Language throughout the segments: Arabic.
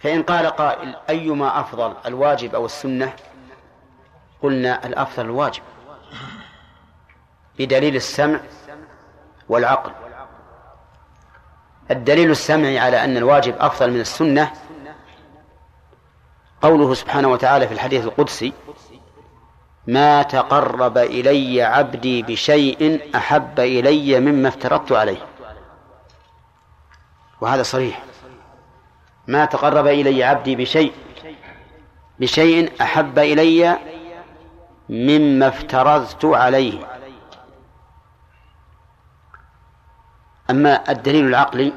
فإن قال قائل أيما أفضل الواجب أو السنة؟ قلنا الأفضل الواجب. بدليل السمع والعقل. الدليل السمعي على أن الواجب أفضل من السنة قوله سبحانه وتعالى في الحديث القدسي ما تقرب إلي عبدي بشيء أحب إلي مما افترضت عليه. وهذا صريح. ما تقرب إلي عبدي بشيء بشيء أحب إلي مما افترضت عليه. أما الدليل العقلي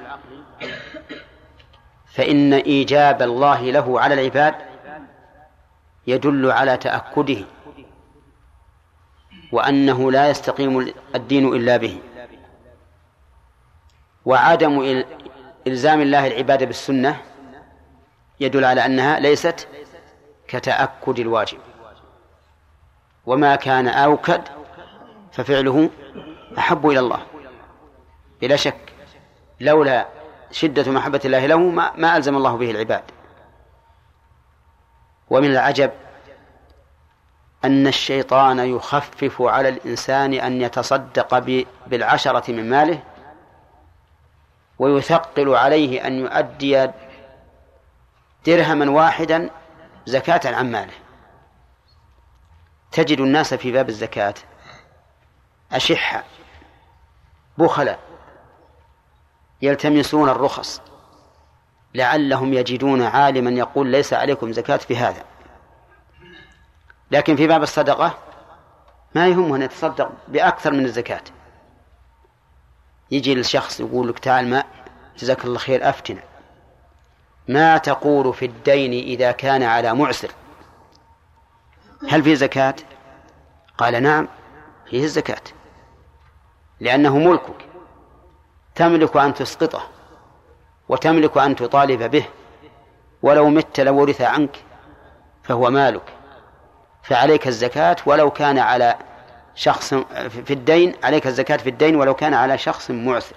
فإن إيجاب الله له على العباد يدل على تأكده وأنه لا يستقيم الدين إلا به. وعدم إلزام الله العبادة بالسنة يدل على أنها ليست كتأكد الواجب. وما كان أوكد ففعله أحب إلى الله. بلا شك لولا شدة محبة الله له ما, ما ألزم الله به العباد. ومن العجب أن الشيطان يخفف على الإنسان أن يتصدق بالعشرة من ماله ويثقل عليه أن يؤدي درهما واحدا زكاة عن ماله. تجد الناس في باب الزكاة أشحة بخلا يلتمسون الرخص لعلهم يجدون عالما يقول ليس عليكم زكاة في هذا. لكن في باب الصدقة ما يهمه أن يتصدق بأكثر من الزكاة. يجي الشخص يقول لك تعال ما جزاك الله خير أفتنا ما تقول في الدين إذا كان على معسر. هل فيه زكاة؟ قال نعم فيه الزكاة. لأنه ملكك تملك أن تسقطه وتملك أن تطالب به ولو مت لورث عنك فهو مالك. فعليك الزكاة ولو كان على شخص في الدين عليك الزكاة في الدين ولو كان على شخص معسر.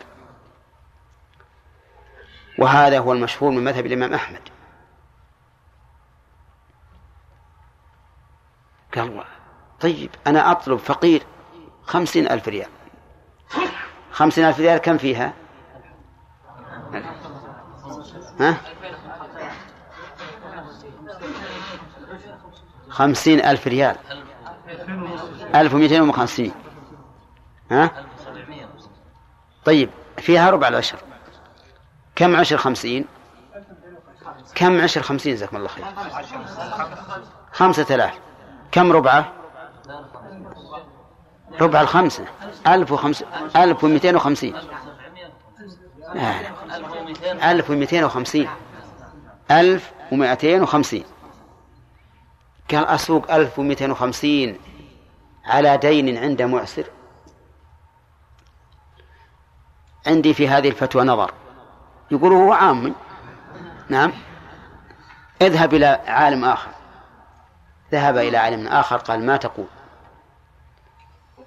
وهذا هو المشهور من مذهب الإمام أحمد. قال طيب أنا أطلب فقير خمسين ألف ريال. خمسين ألف ريال كم فيها؟ ها؟ خمسين ألف ريال. ألف ومئتين وخمسين. ها؟ طيب فيها ربع العشر. كم عشر خمسين؟ كم عشر خمسين؟ جزاكم الله خير. خمسة آلاف. كم ربعة؟ ربع الخمسة. ألف وخمس ألف ومئتين وخمسين. ألف ومئتين وخمسين. ألف ومئتين وخمسين. كان أسوق ألف ومئتين وخمسين على دين عند معسر. عندي في هذه الفتوى نظر. يقول هو عام نعم. اذهب إلى عالم آخر. ذهب إلى عالم آخر قال ما تقول؟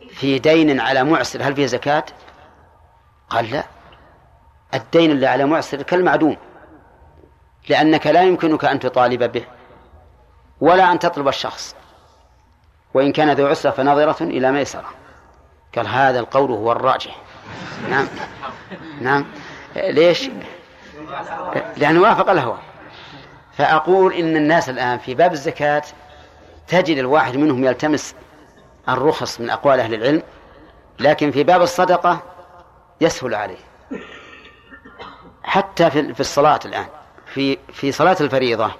في دين على معسر هل فيه زكاة؟ قال لا. الدين اللي على معسر كالمعدوم. لأنك لا يمكنك أن تطالب به ولا أن تطلب الشخص. وإن كان ذو عسرة فنظرة إلى ميسرة. قال هذا القول هو الراجح. نعم. نعم. ليش؟ لأنه وافق الهوى. فأقول إن الناس الآن في باب الزكاة تجد الواحد منهم يلتمس الرخص من أقوال أهل العلم لكن في باب الصدقة يسهل عليه. حتى في الصلاة الآن في في صلاة الفريضة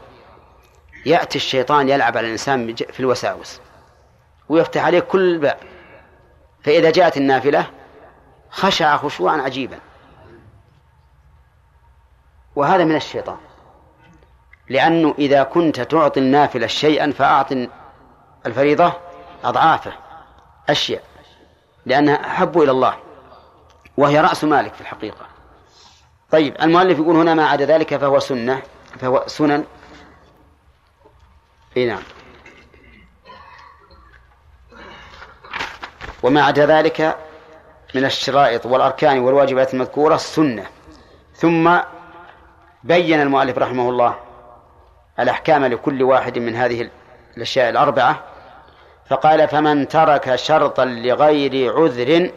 يأتي الشيطان يلعب على الإنسان في الوساوس ويفتح عليه كل باب. فإذا جاءت النافلة خشع خشوعا عجيبا. وهذا من الشيطان. لأنه إذا كنت تعطي النافلة شيئا فأعط الفريضة أضعافه أشياء لأنها أحب إلى الله وهي رأس مالك في الحقيقة. طيب المؤلف يقول هنا ما عدا ذلك فهو سنة فهو سنن. إي نعم. وما عدا ذلك من الشرائط والأركان والواجبات المذكورة السنة ثم بين المؤلف رحمه الله الأحكام لكل واحد من هذه الأشياء الأربعة فقال فمن ترك شرطا لغير عذر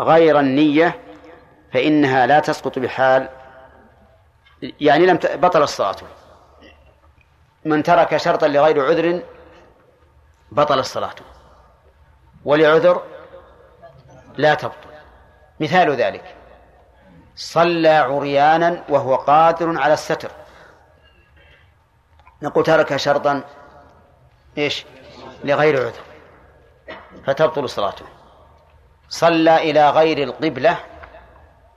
غير النية فإنها لا تسقط بحال يعني لم بطل الصلاة. من ترك شرطا لغير عذر بطل الصلاة. ولعذر لا تبطل. مثال ذلك. صلى عريانا وهو قادر على الستر. نقول ترك شرطا إيش؟ لغير عذر. فتبطل صلاته. صلى إلى غير القبلة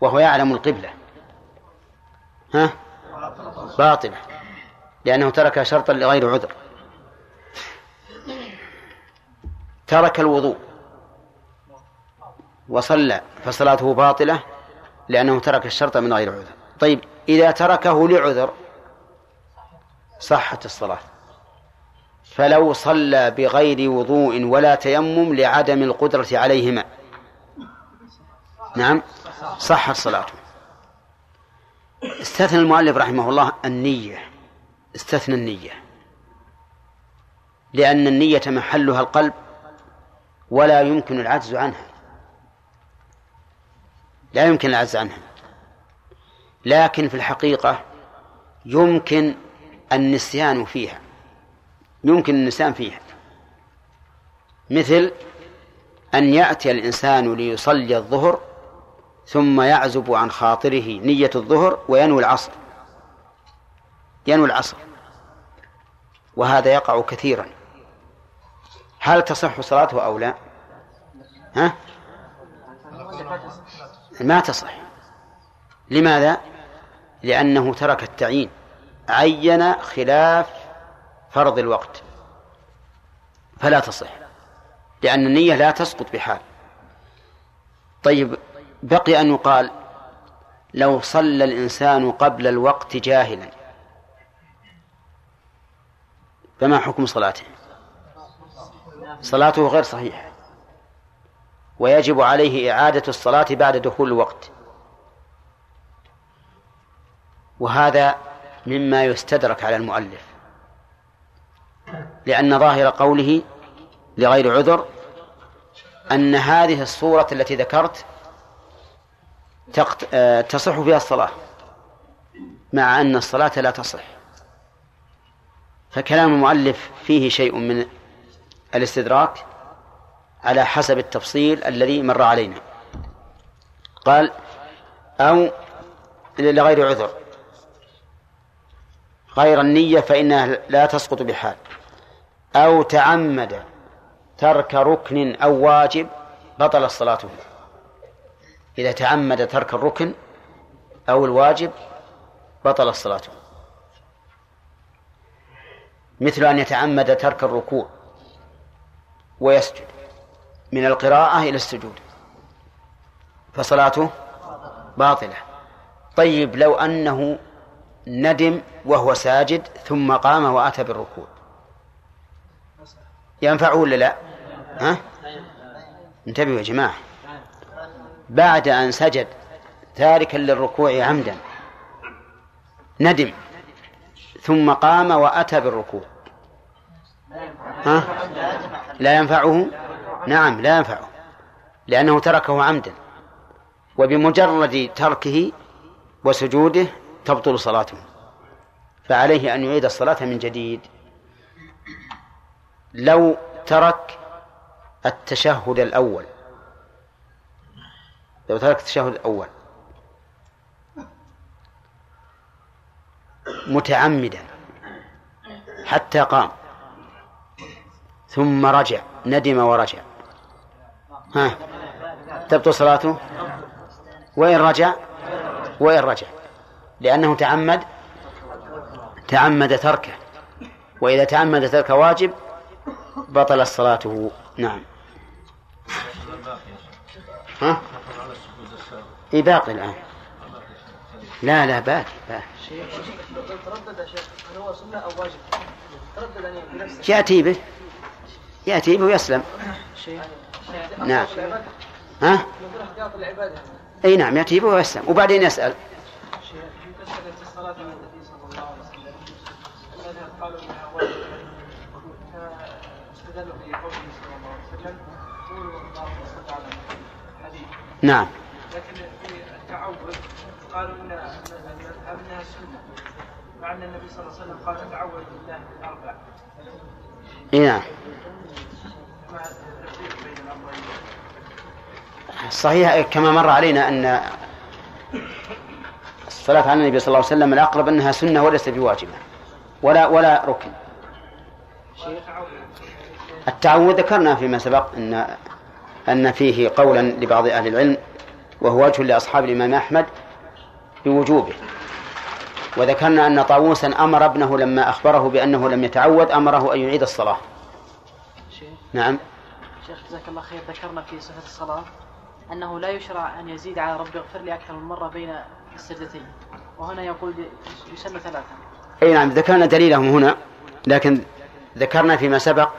وهو يعلم القبلة. ها؟ باطلة. لأنه ترك شرطا لغير عذر. ترك الوضوء. وصلى فصلاته باطلة. لأنه ترك الشرط من غير عذر. طيب إذا تركه لعذر صحت الصلاة. فلو صلى بغير وضوء ولا تيمم لعدم القدرة عليهما. نعم صحت صلاته. استثنى المؤلف رحمه الله النية. استثنى النية. لأن النية محلها القلب ولا يمكن العجز عنها. لا يمكن العجز عنها. لكن في الحقيقة يمكن النسيان فيها. يمكن النسيان فيها. مثل أن يأتي الإنسان ليصلي الظهر ثم يعزب عن خاطره نية الظهر وينوي العصر. ينوي العصر. وهذا يقع كثيرا. هل تصح صلاته أو لا؟ ها؟ ما تصح. لماذا؟ لأنه ترك التعيين. عين خلاف فرض الوقت. فلا تصح. لأن النية لا تسقط بحال. طيب بقي أن يقال لو صلى الإنسان قبل الوقت جاهلا. فما حكم صلاته؟ صلاته غير صحيحة ويجب عليه إعادة الصلاة بعد دخول الوقت. وهذا مما يستدرك على المؤلف. لأن ظاهر قوله لغير عذر أن هذه الصورة التي ذكرت آه، تصح فيها الصلاة مع أن الصلاة لا تصح. فكلام المؤلف فيه شيء من الاستدراك على حسب التفصيل الذي مر علينا. قال أو لغير عذر. غير النية فإنها لا تسقط بحال. أو تعمد ترك ركن أو واجب بطل الصلاة إذا تعمد ترك الركن أو الواجب بطل الصلاة مثل أن يتعمد ترك الركوع ويسجد. من القراءة إلى السجود فصلاته باطلة طيب لو أنه ندم وهو ساجد ثم قام وأتى بالركوع ينفعه ولا لا؟ ها؟ انتبهوا يا جماعة بعد أن سجد تاركا للركوع عمدا ندم ثم قام وأتى بالركوع ها؟ لا ينفعه نعم لا ينفعه لأنه تركه عمدا وبمجرد تركه وسجوده تبطل صلاته فعليه أن يعيد الصلاة من جديد. لو ترك التشهد الأول لو ترك التشهد الأول متعمدا حتى قام ثم رجع ندم ورجع ها. تبطل صلاته؟ وإن رجع؟ وإن رجع. لأنه تعمد تعمد تركه. وإذا تعمد ترك واجب بطل صلاته. نعم. ها؟ اي باقي الآن. لا لا باقي باقي يأتي به. يأتي به ويسلم. نعم ها؟ اي نعم يأتي به ويسلم وبعدين يسأل مسألة الصلاة على النبي صلى الله عليه وسلم الذين قالوا انها واجبة فاستدلوا بقوله صلى الله عليه وسلم قولوا اللهم صل على الحديث نعم لكن في التعود قالوا ان انها سنه مع ان النبي صلى الله عليه وسلم قال تعوذ بالله الاربع اي نعم مع التفريق بين الامرين صحيح كما مر علينا أن الصلاة على النبي صلى الله عليه وسلم الأقرب أنها سنة وليست بواجبة. ولا ولا ركن. التعوذ ذكرنا فيما سبق أن أن فيه قولا لبعض أهل العلم وهو وجه لأصحاب الإمام أحمد بوجوبه. وذكرنا أن طاووسا أمر ابنه لما أخبره بأنه لم يتعود أمره أن يعيد الصلاة. شيخ. نعم. شيخ جزاك الله خير. ذكرنا في صفة الصلاة أنه لا يشرع أن يزيد على ربي اغفر لي أكثر من مرة بين السجدتين. وهنا يقول يسن ثلاثة. أي نعم ذكرنا دليلهم هنا لكن ذكرنا فيما سبق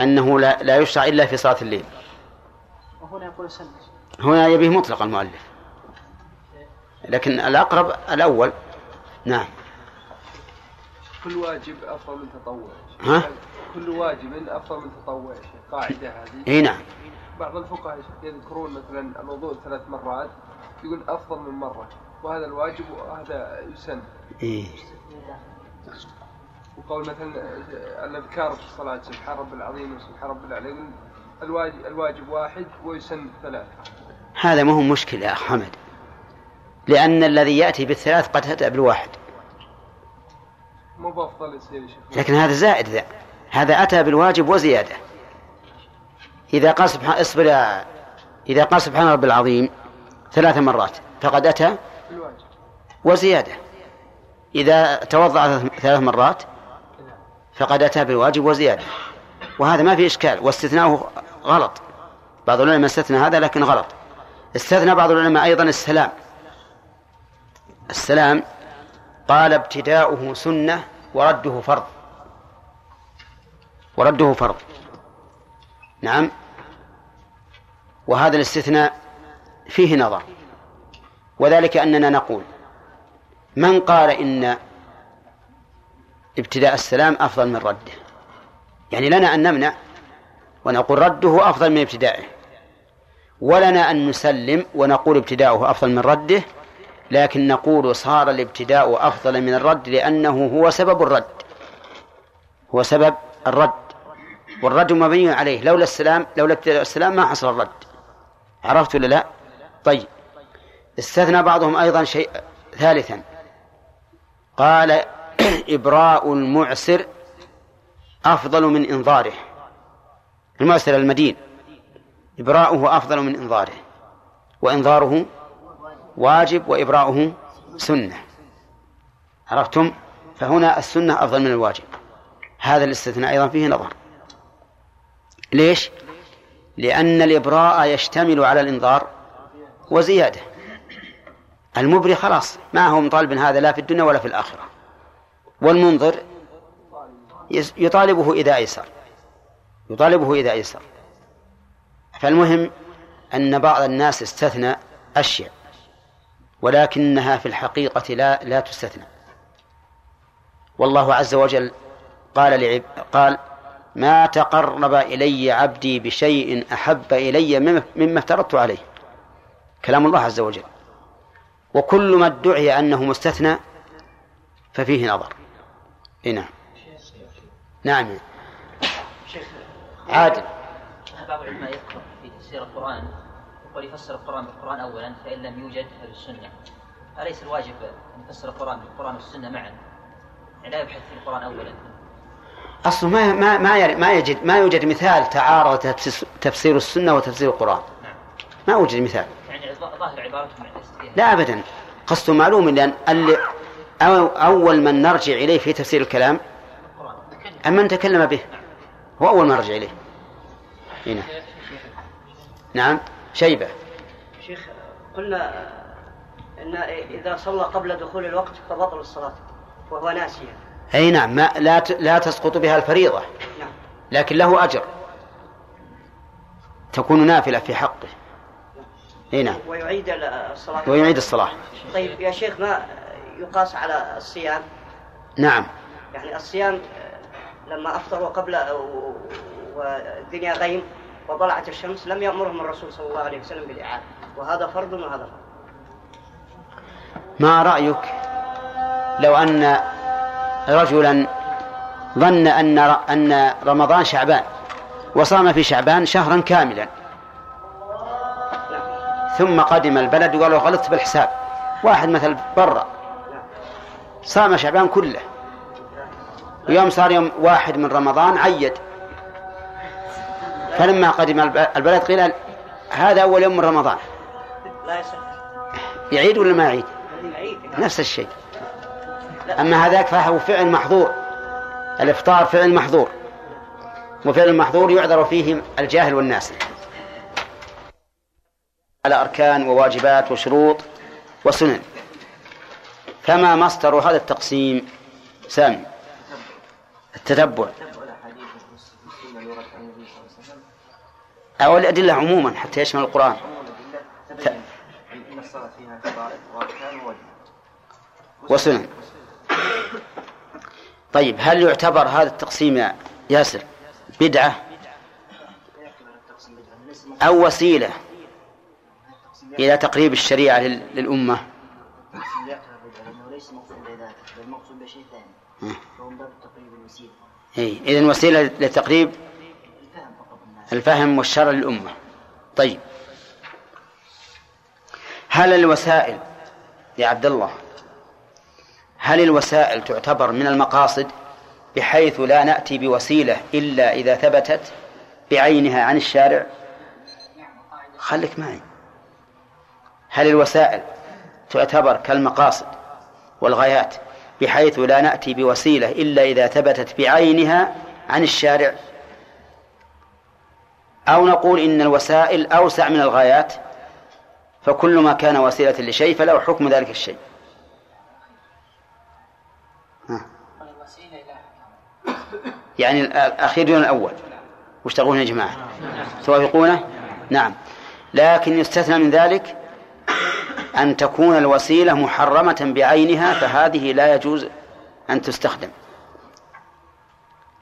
أنه لا, لا يشرع إلا في صلاة الليل. وهنا يقول سن هنا يبيه مطلق المؤلف. لكن الأقرب الأول نعم. كل واجب أفضل من تطوع. ها؟ كل واجب أفضل من تطوع. قاعدة هذه. إي نعم. بعض الفقهاء يذكرون مثلا الوضوء ثلاث مرات يقول أفضل من مرة وهذا الواجب وهذا يسن. إيه. وقول مثلا الأذكار في الصلاة سبحان رب العظيم وسبحان رب الاعلى يقول الواجب, الواجب واحد ويسن ثلاث. هذا ما هو مشكلة يا حمد لأن الذي يأتي بالثلاث قد أتى بالواحد. مو بأفضل يصير لكن هذا زائد ذا هذا أتى بالواجب وزيادة. إذا قال سبحان اصبر يا إذا قال سبحان رب العظيم ثلاث مرات فقد أتى وزيادة. إذا توضأ ثلاث مرات فقد أتى بالواجب وزيادة. وهذا ما في إشكال واستثناؤه غلط. بعض العلماء استثنى هذا لكن غلط. استثنى بعض العلماء أيضا السلام. السلام قال ابتداؤه سنة ورده فرض. ورده فرض. نعم. وهذا الاستثناء فيه نظر. وذلك أننا نقول من قال إن ابتداء السلام أفضل من رده. يعني لنا أن نمنع ونقول رده أفضل من ابتدائه. ولنا أن نسلم ونقول ابتداؤه أفضل من رده. لكن نقول صار الابتداء أفضل من الرد لأنه هو سبب الرد. هو سبب الرد. والرد مبني عليه. لولا السلام لولا السلام ما حصل الرد. عرفت ولا لا؟ طيب. استثنى بعضهم أيضا شيء ثالثا. قال إبراء المعسر أفضل من إنظاره. المعسر المدين. إبراؤه أفضل من إنظاره. وإنظاره واجب وإبراؤه سنة. عرفتم؟ فهنا السنة أفضل من الواجب. هذا الاستثناء أيضا فيه نظر. ليش؟ لأن الإبراء يشتمل على الإنظار وزيادة. المبري خلاص ما هو مطالب هذا لا في الدنيا ولا في الآخرة. والمنظر يطالبه إذا أيسر. يطالبه إذا أيسر. فالمهم أن بعض الناس استثنى أشياء ولكنها في الحقيقة لا لا تستثنى. والله عز وجل قال لعب قال ما تقرب إلي عبدي بشيء أحب إلي مما افترضت عليه. كلام الله عز وجل. وكل ما ادعي أنه مستثنى ففيه نظر. إيه نعم. نعم. عادل. بعض العلماء يذكر في تفسير القرآن؟ يقول يفسر القرآن بالقرآن أولا فإن لم يوجد فبالسنة أليس الواجب أن يفسر القرآن بالقرآن والسنة معا؟ يعني لا يبحث في القرآن أولا. أصله ما ما ما ما يجد ما يوجد مثال تعارض تفسير السنة وتفسير القرآن. ما يوجد مثال. يعني ظاهر عبارتهم لا أبدا. قصده معلوم لأن اللي أو أول من نرجع إليه في تفسير الكلام أم من تكلم به. هو أول من نرجع إليه. هنا. نعم. شيبة. شيخ قلنا إن إذا صلى قبل دخول الوقت فبطل الصلاة وهو ناسيا. أي نعم ما لا لا تسقط بها الفريضة. نعم. لكن له أجر. تكون نافلة في حقه. أي نعم. ويعيد الصلاة. ويعيد الصلاة. طيب يا شيخ ما يقاس على الصيام؟ نعم. يعني الصيام لما أفطروا قبل والدنيا غيم وطلعت الشمس لم يأمرهم الرسول صلى الله عليه وسلم بالإعادة. وهذا فرض وهذا فرض. ما رأيك لو أن رجلا ظن أن أن رمضان شعبان وصام في شعبان شهرا كاملا. ثم قدم البلد وقال له غلطت بالحساب. واحد مثل برا صام شعبان كله. ويوم صار يوم واحد من رمضان عيد. فلما قدم الب- البلد قيل هذا أول يوم من رمضان. يعيد ولا ما يعيد؟ يعيد. نفس الشيء. أما هذاك فهو فعل محظور. الإفطار فعل محظور. وفعل المحظور يعذر فيه الجاهل والناس. على أركان وواجبات وشروط وسنن. فما مصدر هذا التقسيم؟ سامي. التتبع. أو الأدلة عموما حتى يشمل القرآن. وسنن. طيب هل يعتبر هذا التقسيم يا ياسر بدعة أو وسيلة إلى تقريب الشريعة لل- للأمة؟ إيه إذن وسيلة لتقريب الفهم والشرع للأمة. طيب هل الوسائل يا عبد الله هل الوسائل تعتبر من المقاصد بحيث لا نأتي بوسيلة إلا إذا ثبتت بعينها عن الشارع؟ خليك معي. هل الوسائل تعتبر كالمقاصد والغايات بحيث لا نأتي بوسيلة إلا إذا ثبتت بعينها عن الشارع؟ أو نقول إن الوسائل أوسع من الغايات فكل ما كان وسيلة لشيء فله حكم ذلك الشيء. يعني الأخير دون الأول. وش تقولون يا جماعة. توافقونه؟ نعم. لكن يستثنى من ذلك أن تكون الوسيلة محرمة بعينها فهذه لا يجوز أن تستخدم.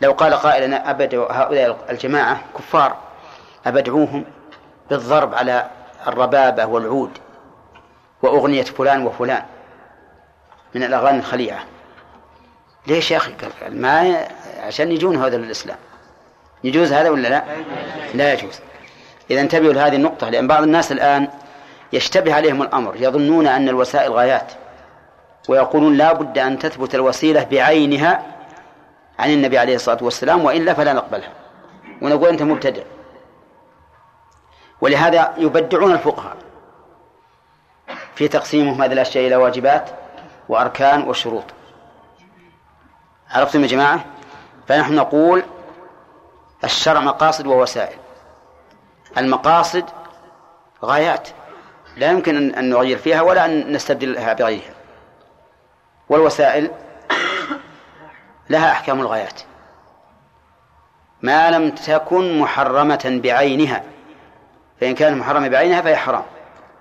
لو قال قائل أنا أبد هؤلاء الجماعة كفار أبدعوهم بالضرب على الربابة والعود وأغنية فلان وفلان من الأغاني الخليعة. ليش يا أخي؟ ما عشان يجون هذا الإسلام. يجوز هذا ولا لا؟ لا يجوز. إذا انتبهوا لهذه النقطة لأن بعض الناس الآن يشتبه عليهم الأمر يظنون أن الوسائل غايات ويقولون لا بد أن تثبت الوسيلة بعينها عن النبي عليه الصلاة والسلام وإلا فلا نقبلها. ونقول أنت مبتدع. ولهذا يبدعون الفقهاء في تقسيمهم هذه الأشياء إلى واجبات وأركان وشروط. عرفتم يا جماعة؟ فنحن نقول الشرع مقاصد ووسائل المقاصد غايات. لا يمكن أن- نغير فيها ولا أن نستبدلها بغيرها والوسائل لها أحكام الغايات. ما لم تكن محرمة بعينها. فإن كانت محرمة بعينها فهي حرام.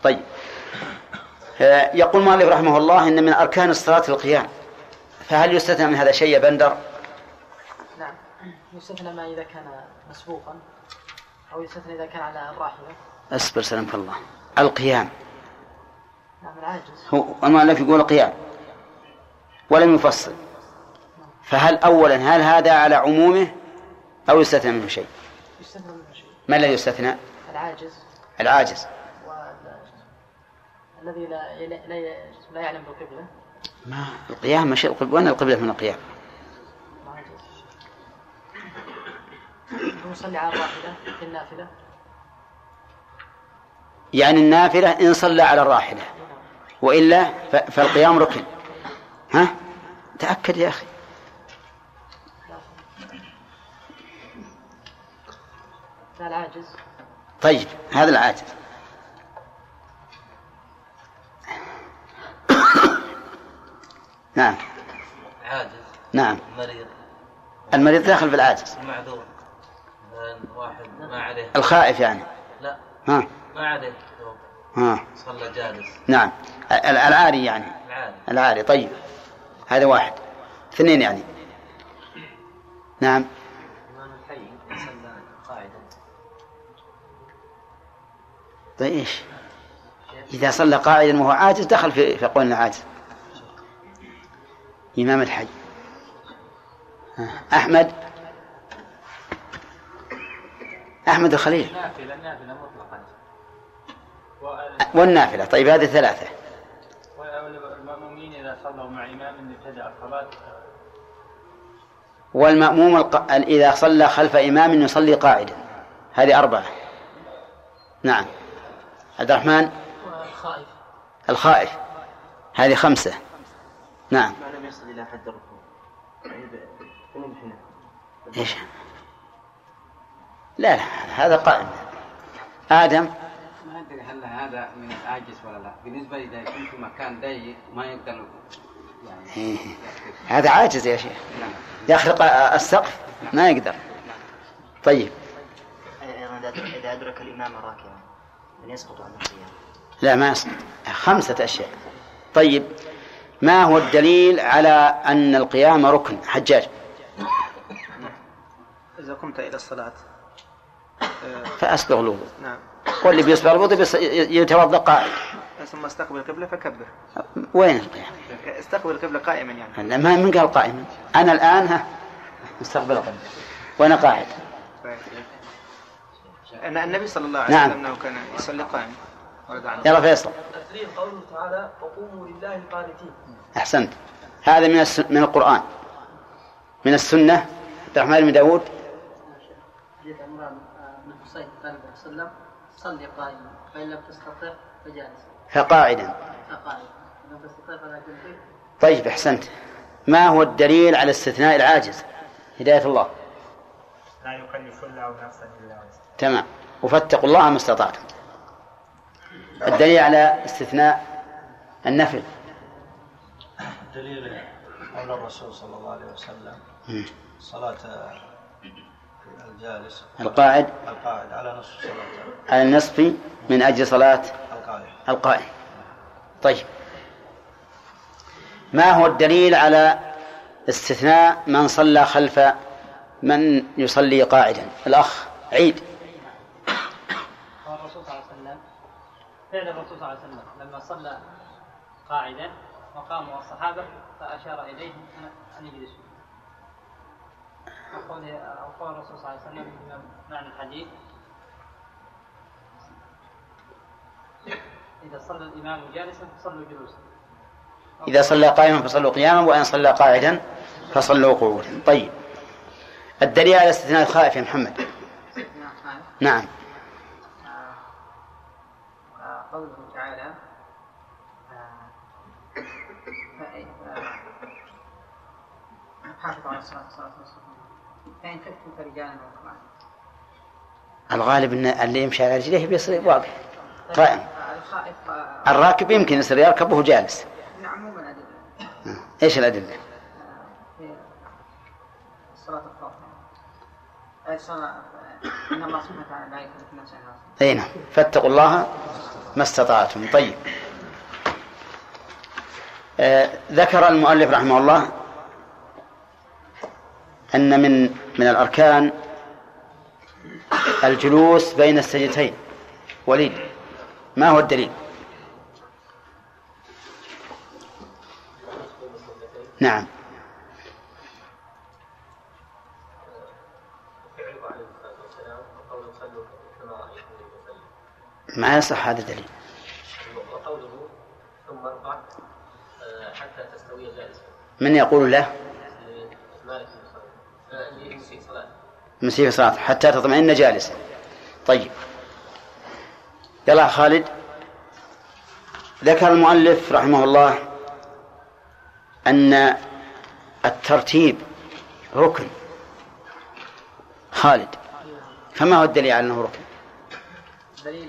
طيب. آه، يقول مالك رحمه الله إن من أركان الصلاة القيام. فهل يستثنى من هذا شيء يا بندر؟ يستثنى ما إذا كان مسبوقا أو يستثنى إذا كان على الراحلة. أصبر سلامك الله. القيام. نعم العاجز. هو المؤلف يقول قيام. ولم يفصل. فهل أولا هل هذا على عمومه أو يستثنى منه شيء؟ يستثنى منه شيء. ما الذي يستثنى؟ العاجز. العاجز. والذي لا لا, يعلم بالقبلة. ما القيام مش القبلة وين القبلة من القيام. المصلي على الراحلة في النافلة. يعني النافلة إن صلى على الراحلة وإلا فالقيام ركن. ها؟ تأكد يا أخي. لا العاجز. طيب هذا العاجز. نعم. عاجز. نعم. مريض. المريض داخل في العاجز. معذور مثلا واحد ما عليه. الخائف يعني. لا. ها. ما عليه ها. صلى جالس. نعم. ال- العاري يعني. العالم العاري. طيب. هذا واحد. اثنين يعني. نعم. طيب إيش؟ إذا صلى قاعدا وهو عاجز دخل في في قولنا عاجز. إمام الحي. أحمد؟ أحمد الخليل. نافلة نافلة مطلقا. والنافلة طيب هذه ثلاثة. والمأمومين إذا صلوا مع إمام ابتدأ الصلاة. والمأموم الق... إذا صلى خلف إمام يصلي قاعدا. هذه أربعة. نعم. عبد الرحمن؟ والخائف. الخائف. هذه خمسة. نعم. ما لم يصل إلى حد الركوع. بالانحناء إيش؟ لا لا هذا قائم. آدم؟ ما أدري هل هذا من العاجز ولا لا. بالنسبة إذا يكون في مكان ضيق ما يقدر يعني إيه. هذا عاجز يا شيخ. نعم. يخرق السقف ما يقدر. طيب. أيضا إذا- إذا أدرك الإمام راكعا أن يسقط عن القيام لا ما يصلح خمسة أشياء. طيب. ما هو الدليل على أن القيام ركن؟ حجاج. إذا قمت إلى الصلاة فأسبغ الوضوء نعم. واللي بيسبغ الوضوء بيص- يتوضأ قائم. ثم استقبل القبلة فكبر. وين القيام؟ استقبل القبلة قائما يعني. ما من قال قائما؟ أنا الآن ها مستقبل القبلة وأنا قاعد. أن النبي صلى الله عليه نعم. وسلم أنه كان يصلي قائما يلا فيصل. قوله تعالى وقوموا لله قانتين. أحسنت. هذا من الس... من القرآن. من السنة. عبد الرحمن بن داود. قال النبي صلى الله عليه وسلم صلي قائما فإن لم تستطع فجالسا فقاعدا. فقائما إن لم تستطع فلا طيب أحسنت. ما هو الدليل على استثناء العاجز؟ هداية الله. لا يكلف الله نفسا إلا وسعها. تمام. وفاتقوا الله ما استطعتم. الدليل على استثناء النفل. دليل قول الرسول صلى الله عليه وسلم. صلاة الجالس. القاعد. القاعد على نصف صلاة على النصف من أجل صلاة القائم. القائم. طيب. ما هو الدليل على استثناء من صلى خلف من يصلي قاعدا؟ الأخ عيد. قال الرسول صلى الله عليه وسلم فعل الرسول صلى الله عليه وسلم لما صلى قاعدا وقام الصحابة فأشار إليهم أن- أن يجلسوا وقول وقول الرسول صلى الله عليه وسلم معنى الحديث إذا صلى الإمام جالسا فصلوا جلوسا إذا صلى قائما فصلوا قياما وإن صلى قاعدا فصلوا قعودا طيب الدليل على استثناء الخائف يا محمد نعم قوله تعالى حافظوا على الصلاة والسلام فإن الغالب أن اللي يمشي على رجليه بيصير واقف قائم الخائف الراكب يمكن يصير يركب وهو جالس. نعم مو من أدلة إيش الأدلة؟ في الصلاة الخوف إن الله سبحانه وتعالى لا يكلف نفسا أي نعم. فاتقوا الله ما استطعتم. طيب. آه ذكر المؤلف رحمه الله أن من من الأركان الجلوس بين السجدتين. وليد ما هو الدليل؟ نعم. ما يصح هذا الدليل. وقوله ثم ارفع آه، حتى تستوي جالسا من يقول له مالك بن صالح آه، لمسيء صلاة مسيح صلاة حتى تطمئن جالسا. طيب. يلا خالد. ذكر المؤلف رحمه الله أن الترتيب ركن. خالد فما هو الدليل على أنه ركن؟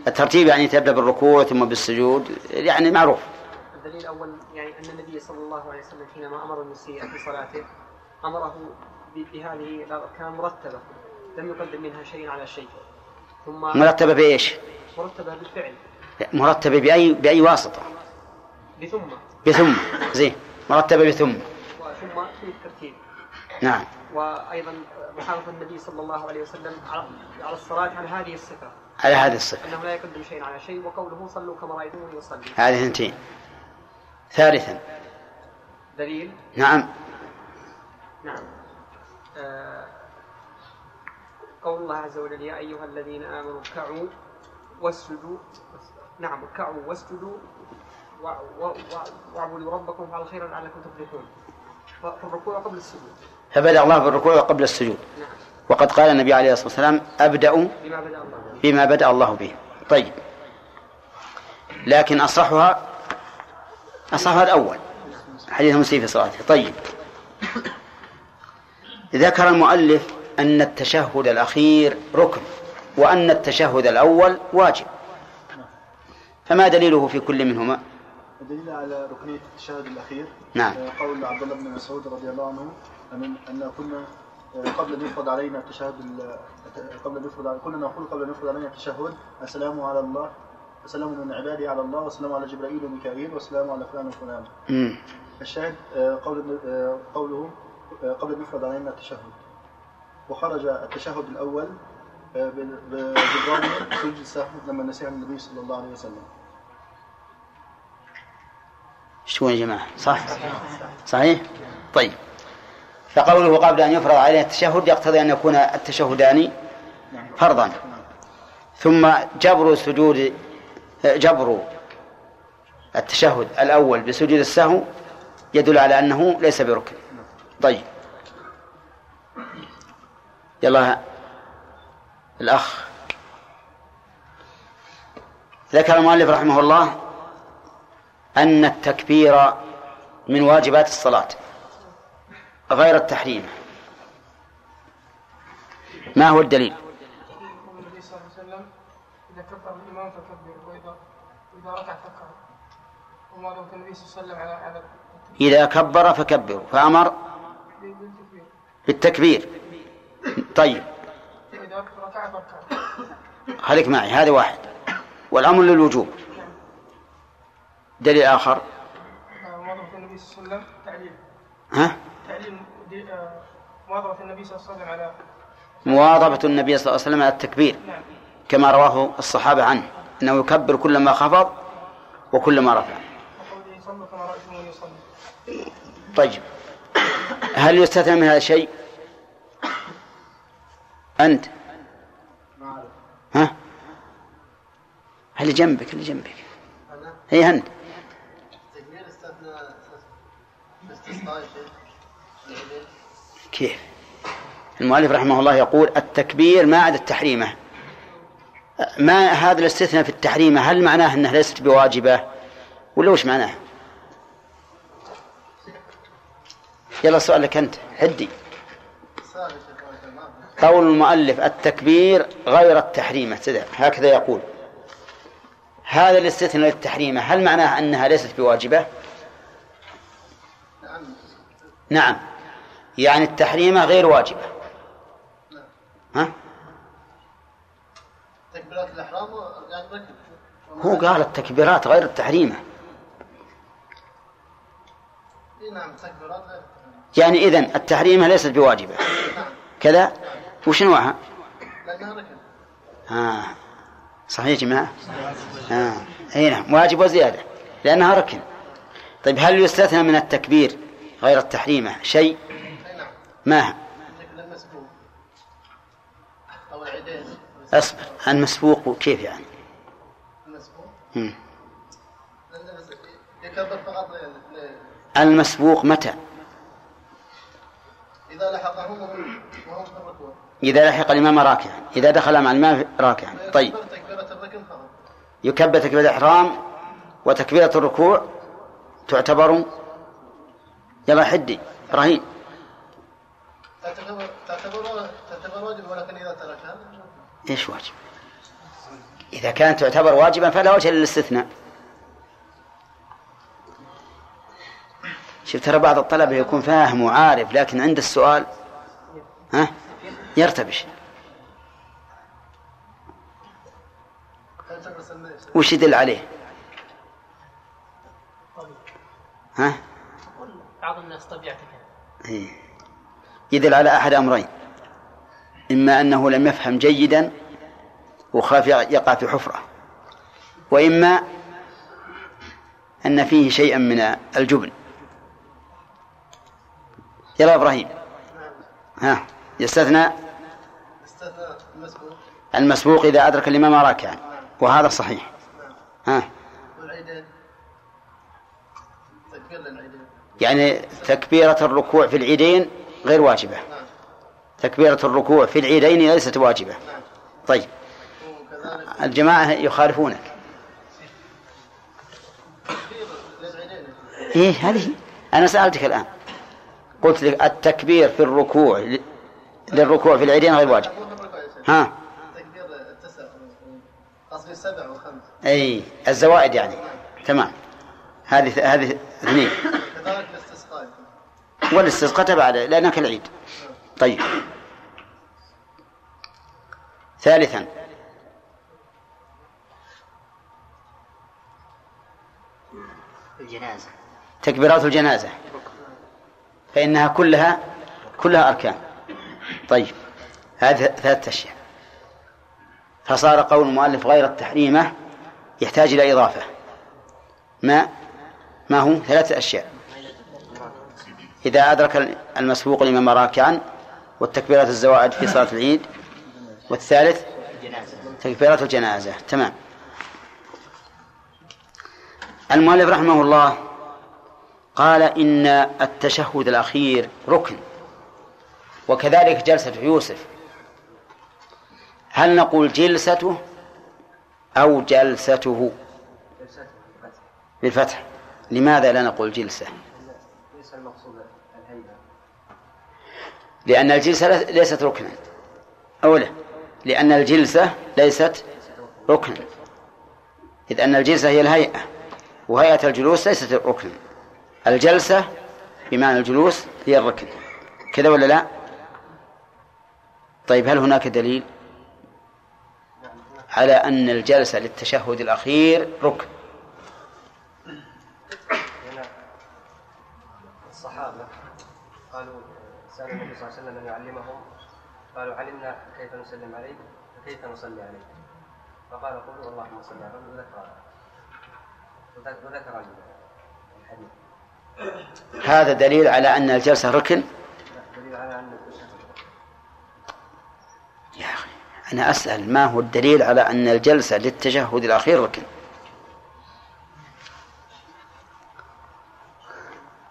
الترتيب يعني تبدأ بالركوع ثم بالسجود يعني معروف. الدليل الأول يعني أن النبي صلى الله عليه وسلم حينما أمر المسيء في صلاته أمره بهذه الأركان مرتبة. لم يقدم منها شيء على شيء. ثم مرتبة بإيش؟ مرتبة بالفعل. مرتبة بأي بأي واسطة؟ بثم. بثم. زين. مرتبة بثم. وثم في الترتيب. نعم. وأيضا محافظة النبي صلى الله عليه وسلم على على الصلاة على هذه الصفة. على هذه الصفة. أنه لا يقدم شيئا على شيء وقوله صلوا كما رايتموني اصلي هذه اثنتين ثالثا. دليل. نعم. نعم. آه قول الله عز وجل يا أيها الذين آمنوا اركعوا واسجدوا. نعم اركعوا واسجدوا. واعبدوا ربكم فعل خيرا لعلكم تفلحون. فالركوع قبل السجود. فبدأ الله بالركوع قبل السجود. نعم. وقد قال النبي عليه الصلاة والسلام أبدأ بما بدأ الله به. بما بدأ الله به. طيب. لكن أصحها أصحها الأول. حديث مسيء في صلاته. طيب. ذكر المؤلف أن التشهد الأخير ركن وأن التشهد الأول واجب فما دليله في كل منهما الدليل على ركنية التشهد الأخير نعم. آه، قول عبد الله بن مسعود رضي الله عنه أن أن كنا آه، قبل أن يفرض علينا التشهد ال- قبل أن يفرض كنا نقول قبل أن يفرض علينا التشهد السلام على الله السلام من عبادي على الله والسلام على جبرائيل وميكائيل والسلام على فلان وفلان. الشاهد آه، قول آه، قوله آه، قبل أن يفرض علينا التشهد وخرج التشهد الأول آه، بال- ب- بالرغم من سجود السهو لما نسيه النبي صلى الله عليه وسلم. شو يا جماعة؟ صح؟ صحيح؟ طيب. فقوله قبل أن يفرض عليه التشهد يقتضي أن يكون التشهدان فرضا. ثم جبر سجود جبر التشهد الأول بسجود السهو يدل على أنه ليس بركن. طيب. يلا الأخ. ذكر المؤلف رحمه الله أن التكبير من واجبات الصلاة غير التحريم. ما هو الدليل؟ إذا كبر فكبر فأمر بالتكبير. طيب. خليك معي هذا واحد. والأمر للوجوب. دليل آخر. مواظبة النبي صلى الله عليه وسلم تعليل ها؟ تعليل مواظبة النبي صلى الله عليه وسلم على مواظبة النبي صلى الله عليه وسلم على التكبير نعم كما رواه الصحابة عنه أنه يكبر كلما خفض وكلما رفع. طيب. هل يستثنى من هذا الشيء؟ أنت؟ ها؟ اللي جنبك اللي جنبك. هي أنت. كيف؟ المؤلف رحمه الله يقول التكبير ما عدا التحريمة. ما هذا الاستثناء في التحريمة؟ هل معناه أنها ليست بواجبة؟ ولا وش معناه؟ يلا السؤال لك أنت. حدي قول المؤلف التكبير غير التحريمة كذا هكذا يقول. هذا الاستثناء للتحريمة هل معناه أنها ليست بواجبة؟ نعم. يعني التحريمة غير واجبة. ها؟ تكبيرات الإحرام هو قال التكبيرات غير التحريمة نعم يعني إذن التحريمة ليست بواجبة. كذا؟ وش نوعها آه. صحيح يا جماعة؟ آه. أي نعم. واجب وزيادة لأنها ركن طيب هل يستثنى من التكبير غير التحريمة شيء؟ ما هو؟ أصبر المسبوق كيف يعني؟ المسبوق المسبوق متى؟ إذا لحقهم وهم وهم في الركوع إذا لحق الإمام راكعا. إذا دخل مع الإمام راكعا. طيب. يكبر تكبيرة الإحرام وتكبيرة الركوع تعتبر يلا حدي رهين تعتبر تعتبر واجب ولكن إذا تركها إيش واجب؟ إذا كانت تعتبر واجبا فلا وجه للاستثناء. شوف ترى بعض الطلبة يكون فاهم وعارف لكن عند السؤال ها؟ يرتبش. وش يدل عليه؟ ها؟ بعض الناس طبيعته. يدل على أحد أمرين. إما أنه لم يفهم جيدا وخاف يقع في حفرة. وإما أن فيه شيئا من الجبن. يلا إبراهيم. ها يستثنى المسبوق إذا أدرك الإمام راكعا. وهذا صحيح. ها؟ يعني تكبيرة الركوع في العيدين غير واجبة. تكبيرة الركوع في العيدين ليست واجبة. طيب. الجماعة يخالفونك. إيه هذه أنا سألتك الآن. قلت لك التكبير في الركوع للركوع في العيدين غير واجب. ها؟ قصدي سبع وخمس. أي الزوائد يعني. تمام. هذه هذه اثنين. كذلك الاستسقاء. والاستسقاء تبع لأنك العيد. طيب. ثالثا. الجنازة. تكبيرات الجنازة. فإنها كلها كلها أركان. طيب. هذه ثلاثة أشياء. فصار قول المؤلف غير التحريمة يحتاج إلى إضافة. ما ما هو؟ ثلاثة أشياء. إذا أدرك المسبوق الإمام راكعا والتكبيرات الزوائد في صلاة العيد والثالث تكبيرات الجنازة. تمام. المؤلف رحمه الله قال إن التشهد الأخير ركن وكذلك جلسة يوسف. هل نقول جلسته أو جلسته؟ بالفتح. لماذا لا نقول جلسة؟ لأن الجلسة ليست ركنا. أولا لأن الجلسة ليست ركنا. إذ أن الجلسة هي الهيئة وهيئة الجلوس ليست ركنا. الجلسة بمعنى الجلوس هي الركن. كذا ولا لا؟ طيب هل هناك دليل؟ على أن الجلسة للتشهد الأخير ركن. الصحابة قالوا سأل النبي صلى الله عليه وسلم أن يعلمهم. قالوا علمنا كيف نسلم عليك وكيف نصلي عليك. فقال قولوا اللهم صل على محمد وذكر وذكر الحديث هذا دليل على أن الجلسة ركن؟ دليل على أن التشهد يا أخي. أنا أسأل ما هو الدليل على أن الجلسة للتشهد الأخير ركن؟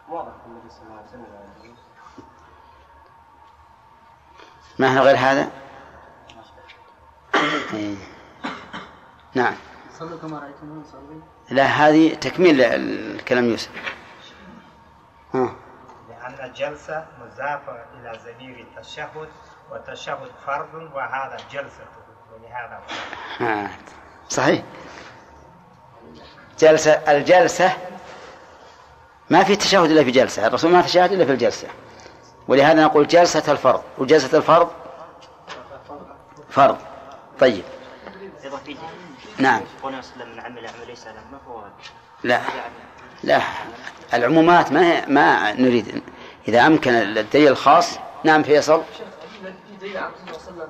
واضح النبي صلى الله عليه وسلم على الجلوس. ما هو غير هذا؟ إيه. نعم. صلوا كما رأيتموني لا هذه تكميل الكلام يوسف. ها. لأن الجلسة مضافة إلى ضمير التشهد والتشهد فرض وهذا جلسة. ولهذا ها. صحيح. جلسة الجلسة ما في تشهد إلا في جلسة. الرسول ما تشهد إلا في الجلسة. ولهذا نقول جلسة الفرض. وجلسة الفرض فرض. طيب. نعم. لا. لا. العمومات ما هي ما نريد. إذا أمكن الدليل الخاص نعم فيصل. الرسول صلى الله عليه وسلم.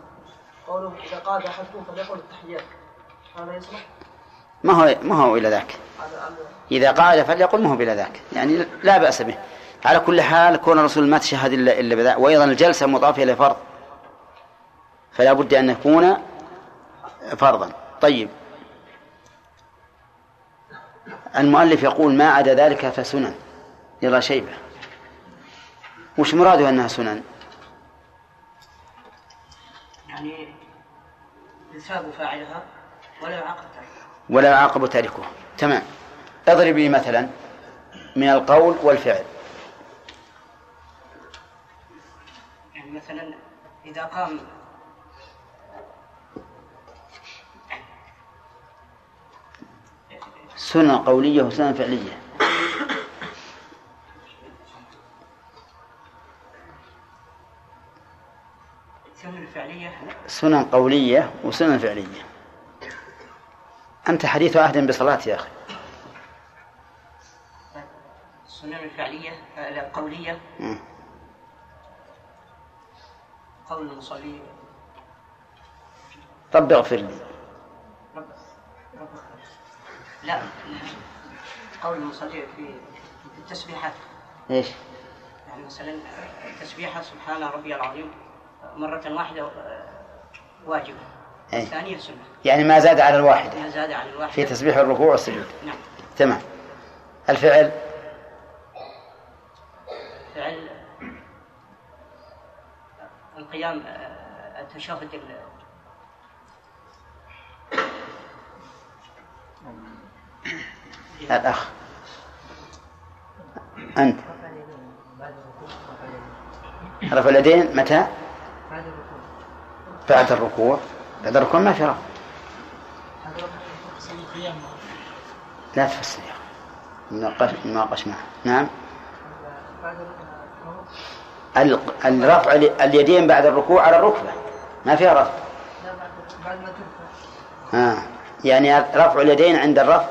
قوله إذا قال أحدكم فليقل التحيات. هذا يصلح؟ ما هو ما هو إلى ذاك. إذا قال فليقل ما هو بلا ذاك. يعني لا بأس به. على كل حال كون الرسول ما تشهد إلا إلا بذاك وأيضا الجلسة مضافة إلى فرض. فلا بد أن يكون فرضا. طيب. المؤلف يقول ما عدا ذلك فسنن. يلا شيبة. وش مراده أنها سنن؟ يعني يثاب فاعلها ولا يعاقب تاركها ولا يعاقب تاركه تمام. اضرب لي مثلا من القول والفعل. يعني مثلا إذا قام سنن قولية وسنن فعلية. السنن الفعلية سنن قولية وسنن فعلية. أنت حديث عهد بصلاة يا أخي. السنن الفعلية آه، القولية مم. قول المصلي رب اغفر لي. رب رب لا قول المصلي في التسبيحات. إيش؟ يعني مثلا التسبيحة سبحان ربي العظيم. مرة واحدة آه، واجبة أي. الثانية سنة يعني ما زاد على الواحدة. ما زاد عن الواحدة. في تسبيح الركوع والسجود. نعم. تمام. الفعل؟ فعل القيام آه، التشهد ال- الأخ. أنت. رفع اليدين متى؟ بعد الركوع. بعد الركوع ما في رفع لا تفسر نناقش معه نعم. ال- الرفع ال- اليدين بعد الركوع على الركبة. ما فيها رفع. آه. يعني رفع اليدين عند الرفع.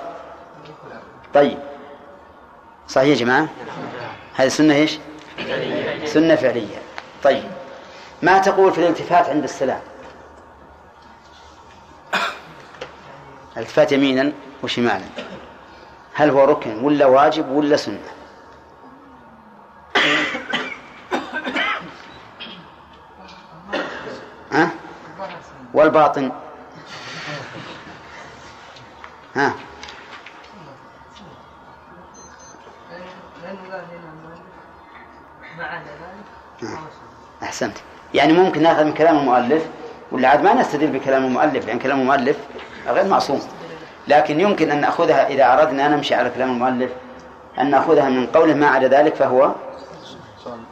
طيب. صحيح يا جماعة؟ هذه سنة إيش؟ سنة فعلية. طيب. ما تقول في الالتفات عند السلام؟ التفات يمينا وشمالا. هل هو ركن ولا واجب ولا سنة؟ ها؟ والباطن. ها؟ أحسنت. يعني ممكن ناخذ من كلام المؤلف ولا عاد ما نستدل بكلام المؤلف لأن كلام المؤلف غير معصوم. لكن يمكن أن نأخذها إذا أردنا أن نمشي على كلام المؤلف. أن نأخذها من قوله ما عدا ذلك فهو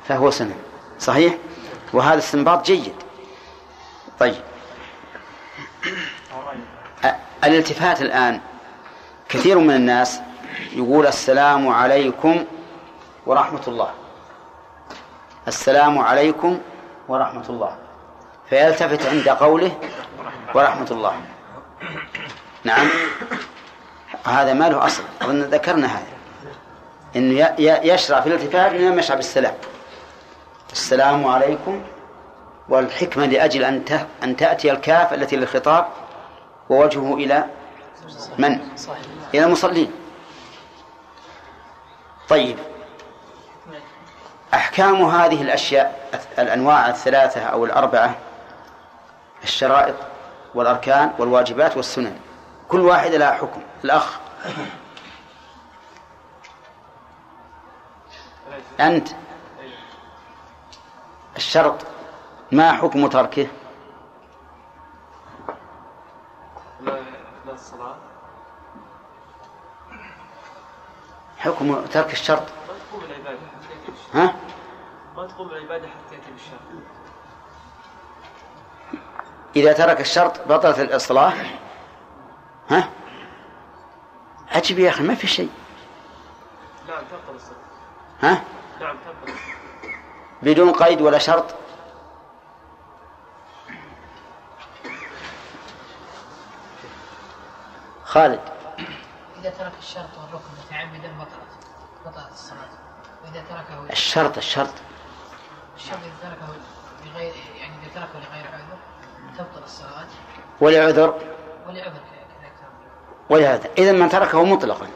فهو سنة. صحيح؟ وهذا استنباط جيد. طيب. الالتفات الآن. كثير من الناس يقول السلام عليكم ورحمة الله. السلام عليكم ورحمة الله. فيلتفت عند قوله ورحمة الله. نعم. هذا ما له أصل. أظن ذكرنا هذا. ي- يشرع في الالتفات من يشرع بالسلام. السلام عليكم والحكمة لأجل أن أن تأتي الكاف التي للخطاب ووجهه إلى من؟ إلى المصلين. طيب. أحكام هذه الأشياء الأنواع الثلاثة أو الأربعة الشرائط والأركان والواجبات والسنن. كل واحدة لها حكم. الأخ. أنت. الشرط. ما حكم تركه؟ حكم ترك الشرط ما تقوم العبادة حتى يأتي بالشرط ها؟ ما تقوم العبادة حتى يأتي بالشرط. إذا ترك الشرط بطلت الإصلاح ها؟ عجب يا أخي ما في شيء. نعم تبطل الصلاة ها؟ نعم تبطل الصلاة بدون قيد ولا شرط؟ خالد. إذا ترك الشرط والركن متعمدا بطلت بطلت الصلاة. وإذا تركه الشرط الشرط. الشرط إذا تركه بغير يعني إذا تركه لغير عذر تبطل الصلاة. ولعذر. ولعذر كذلك ولهذا إذا من تركه مطلقا.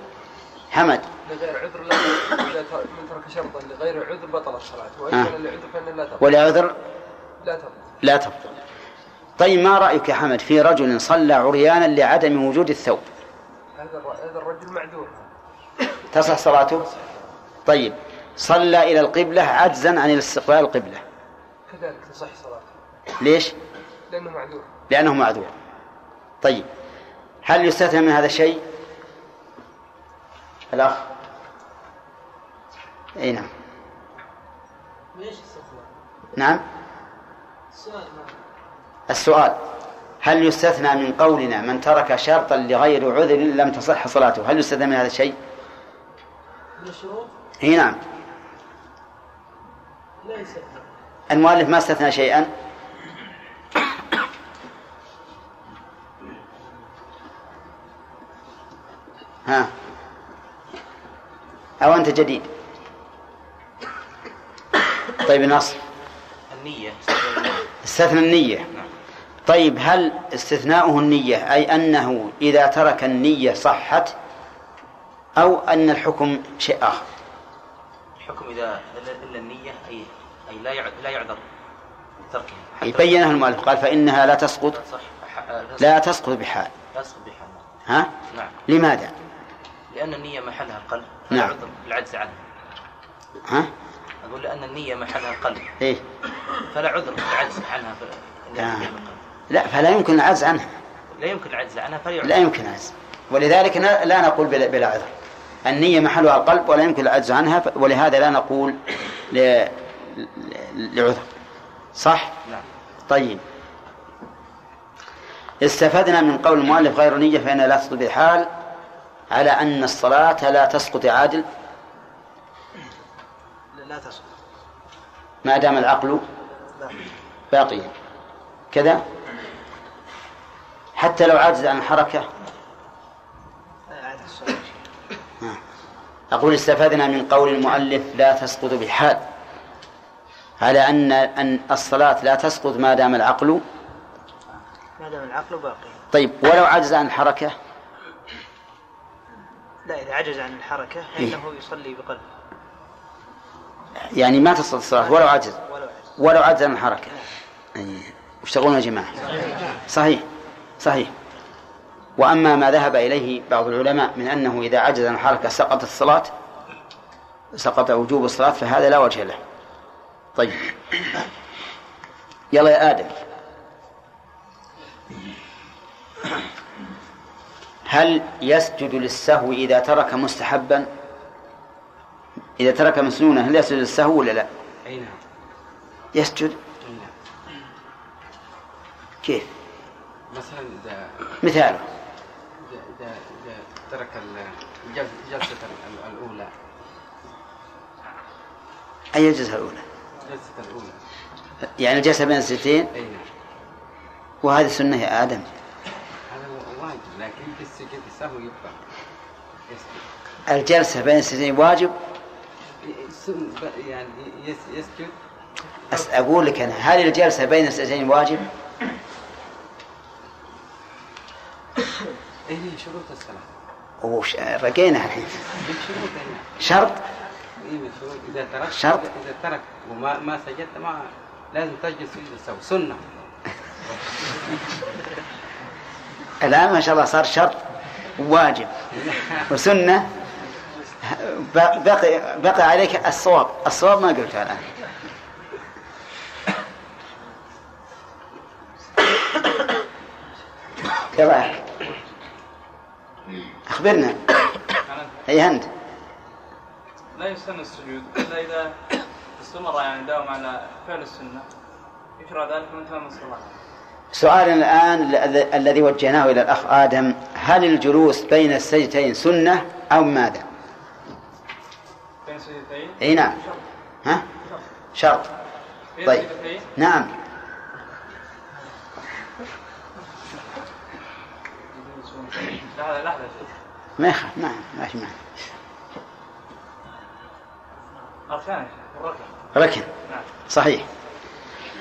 حمد. لغير عذر لا إذا من ترك شرطا لغير عذر بطل الصلاة. وإن آه. كان لعذر فإن لا تبطل. ولعذر؟ لا تبطل. لا تبطل. طيب ما رأيك يا حمد في رجل صلى عريانا لعدم وجود الثوب؟ هذا الرجل معذور. تصح صلاته؟ طيب. صلى إلى القبلة عجزا عن الاستقبال القبلة. كذلك تصح صلاته. ليش؟ لأنه معذور. لأنه معذور. طيب هل يستثنى من هذا الشيء الأخ؟ أي نعم. ليش؟ نعم. السؤال ما السؤال هل يستثنى من قولنا من ترك شرطا لغير عذر لم تصح صلاته؟ هل يستثنى من هذا الشيء من الشروط؟ إي نعم. المؤلف ما استثنى شيئا. ها. أو أنت جديد. طيب ناصر. النية استثنى النية. نعم. طيب هل استثناؤه النية أي أنه إذا ترك النية صحت أو أن الحكم شيء آخر؟ الحكم إذا إلا النية أي أي لا لا يعذر بتركها أي بينها المؤلف قال فإنها لا تسقط صح لا تسقط. بحال. لا تسقط بحال. ها؟ نعم. لماذا؟ لأن النية محلها القلب. نعم. عذر بالعجز عنها ها؟ أقول لأن النية محلها القلب. إيه. فلا عذر بالعجز عنها. في لا. لا فلا يمكن العجز عنها. لا يمكن العجز عنها فلا لا يمكن العجز. ولذلك لا نقول بلا, بلا عذر. النية محلها القلب ولا يمكن العجز عنها ولهذا لا نقول ل... لعذر. صح؟ نعم. طيب. استفدنا من قول المؤلف غير نية فإنها لا تسقط بحال على أن الصلاة لا تسقط عادل. لا تسقط. ما دام العقل باقيا كذا؟ حتى لو عجز عن الحركة الصلاة. أقول استفدنا من قول المؤلف لا تسقط بحال. على أن أن الصلاة لا تسقط ما دام العقل. ما دام العقل باقي. طيب ولو عجز عن الحركة؟ لا إذا عجز عن الحركة إيه. فإنه يصلي بقلب يعني ما تسقط الصلاة ولو عجز. ولو عجز. عن الحركة. أي. وش تقولون يا جماعة. صحيح. صحيح. وأما ما ذهب إليه بعض العلماء من أنه إذا عجز عن الحركة سقطت الصلاة سقط وجوب الصلاة فهذا لا وجه له. طيب. يلا يا آدم. هل يسجد للسهو إذا ترك مستحبا؟ إذا ترك مسنونا هل يسجد للسهو ولا لا؟ نعم. يسجد. نعم. كيف؟ مثلا إذا مثاله. إذا إذا, إذا ترك ال- الجل- الجلسة ال- الأولى. أي الجلسة الأولى؟ الجلسة الأولى يعني الجلسة بين السجدتين أي نعم. وهذه سنة يا آدم. هذا واجب لكن في السهو يبقى. الجلسة بين السجدتين واجب؟ يعني يس- يسجد. أقول لك أنا هل الجلسة بين السجدتين واجب؟ إيه شروط الصلاة. وش رقينا الحين. نعم شرط؟ إيه من شروط إذا ترك شرط. إذا ترك وما ما سجد ما لازم تجلس سجد السهو سنة. الآن ما شاء الله صار شرط واجب. وسنة. ب- بقي بقي عليك الصواب. الصواب ما قلته الآن. كيف رايك؟ أخبرنا. أي أنت لا يسن السجود إلا إذا استمر يعني داوم على فعل السنة. يشرع ذلك من تمام الصلاة. سؤالنا الآن ال- الذي وجهناه إلى الأخ آدم هل الجلوس بين السجدتين سنة أو ماذا؟ بين السجدتين؟ أي نعم. ها؟ شرط. بين طيب. السجدتين؟ نعم. لحظة لحظة. ما يخاف نعم ما في معنى ركن. نعم. صحيح.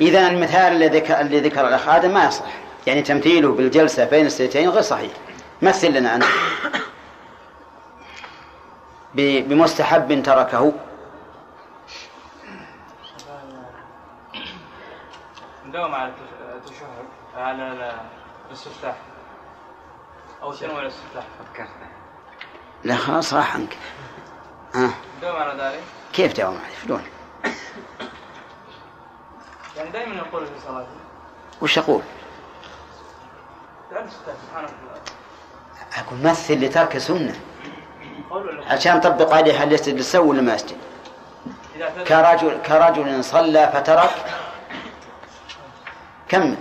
إذا المثال الذي ذكر اللي ذكر الأخ آدم ما يصح. يعني تمثيله بالجلسة بين السجدتين غير صحيح. مثل لنا أنت ب- بمستحب تركه. نداوم على التشهد على ال- الاستفتاح. أو تنوع الاستفتاح؟ فكرت. لا خلاص راح عنك. ها نداوم على ذلك. كيف داوم عليه شلون؟ يعني دائما يقول في صلاته وش سبحانك أقول مثل لترك ولا عشان نطبق عليه هل يسجد للسو ولا ما يسجد؟ كرجل كرجل صلى فترك. كمل